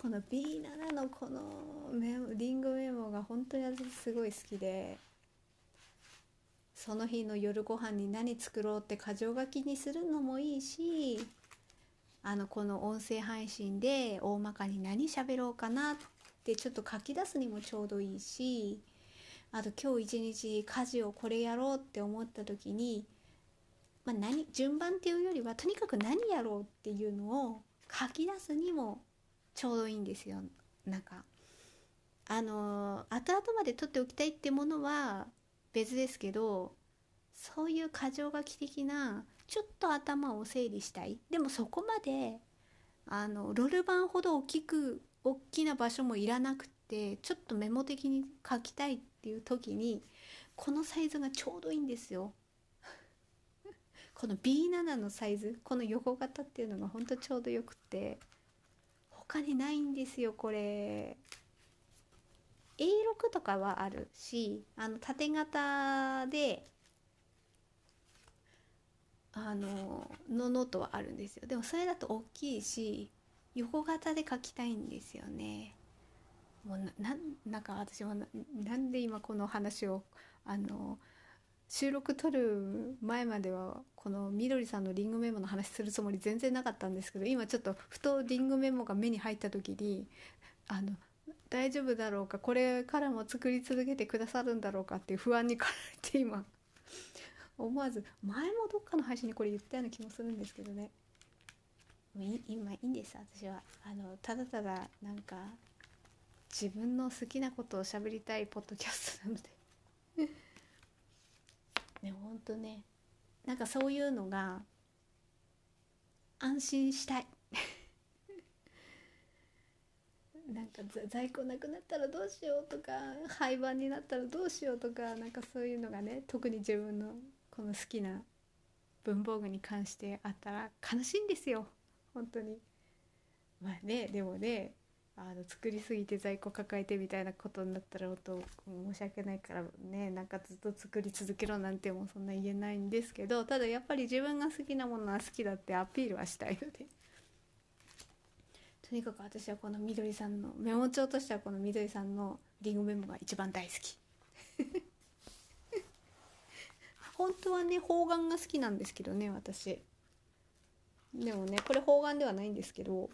この B7 のこのメモリングメモが本当に私すごい好きでその日の夜ご飯に何作ろうって箇条書きにするのもいいしあのこの音声配信で大まかに何喋ろうかなってちょっと書き出すにもちょうどいいしあと今日一日家事をこれやろうって思った時に、まあ何、順番っていうよりはとにかく何やろうっていうのを書き出すにもちょうどいいんですよ。なんかあの後々まで取っておきたいってものは別ですけどそういう箇条書き的なちょっと頭を整理したい。でもそこまであのロール板ほど大きく大きな場所もいらなくてちょっとメモ的に書きたいっていう時にこのサイズがちょうどいいんですよ。この B7 のサイズこの横型っていうのがほんとちょうどよくて。他にないんですよこれ。A6 とかはあるしあの縦型であののノートはあるんですよ。でもそれだと大きいし横型で書きたいんですよね。もうななんか私はなんで今この話をあの収録撮る前まではこのみどりさんのリングメモの話するつもり全然なかったんですけど今ちょっとふとリングメモが目に入った時にあの大丈夫だろうかこれからも作り続けてくださるんだろうかっていう不安に駆られて今思わず前もどっかの配信にこれ言ったような気もするんですけどね。今いいんです私は。あのただただなんか自分の好きなことを喋りたいポッドキャストなのでねほんとね。なんかそういうのが安心したい。なんか在庫なくなったらどうしようとか廃盤になったらどうしようとかなんかそういうのがね特に自分のこの好きな文房具に関してあったら悲しいんですよ。本当に。まあねでもねあの作りすぎて在庫抱えてみたいなことになったらと申し訳ないからね。なんかずっと作り続けろなんてもそんな言えないんですけどただやっぱり自分が好きなものは好きだってアピールはしたいので とにかく私はこのみどりさんのメモ帳としてはこのみどりさんのリンゴメモが一番大好き。本当はね方眼が好きなんですけどね私。でもねこれ方眼ではないんですけど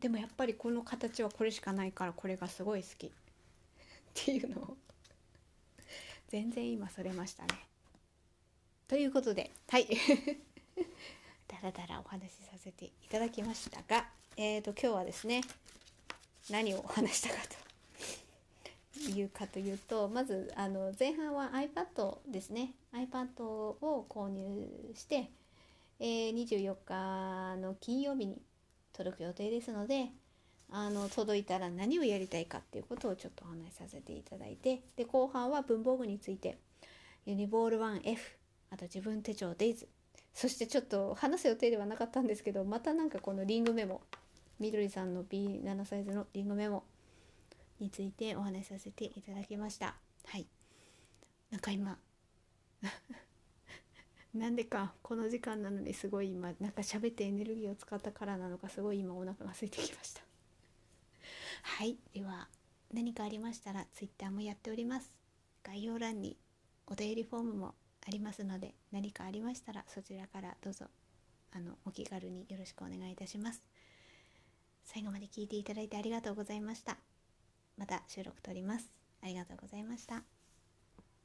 でもやっぱりこの形はこれしかないからこれがすごい好き。っていうのを全然今それましたね。ということではい。だらだらお話しさせていただきましたが、えーと、今日はですね何をお話したかと。いうかというとまずあの前半は iPad ですね。iPad を購入して、えー、24日の金曜日に届く予定ですのであの届いたら何をやりたいかっていうことをちょっとお話しさせていただいてで後半は文房具についてユニボール 1F あと自分手帳 Days そしてちょっと話す予定ではなかったんですけどまたなんかこのリングメモみどりさんの B7 サイズのリングメモについてお話しさせていただきました。はい。なんか今なんでかこの時間なのにすごい今なんか喋ってエネルギーを使ったからなのかすごい今お腹が空いてきました。はい。では何かありましたら Twitter もやっております。概要欄にお便りフォームもありますので何かありましたらそちらからどうぞあのお気軽によろしくお願いいたします。最後まで聞いていただいてありがとうございました。また収録撮ります。ありがとうございました。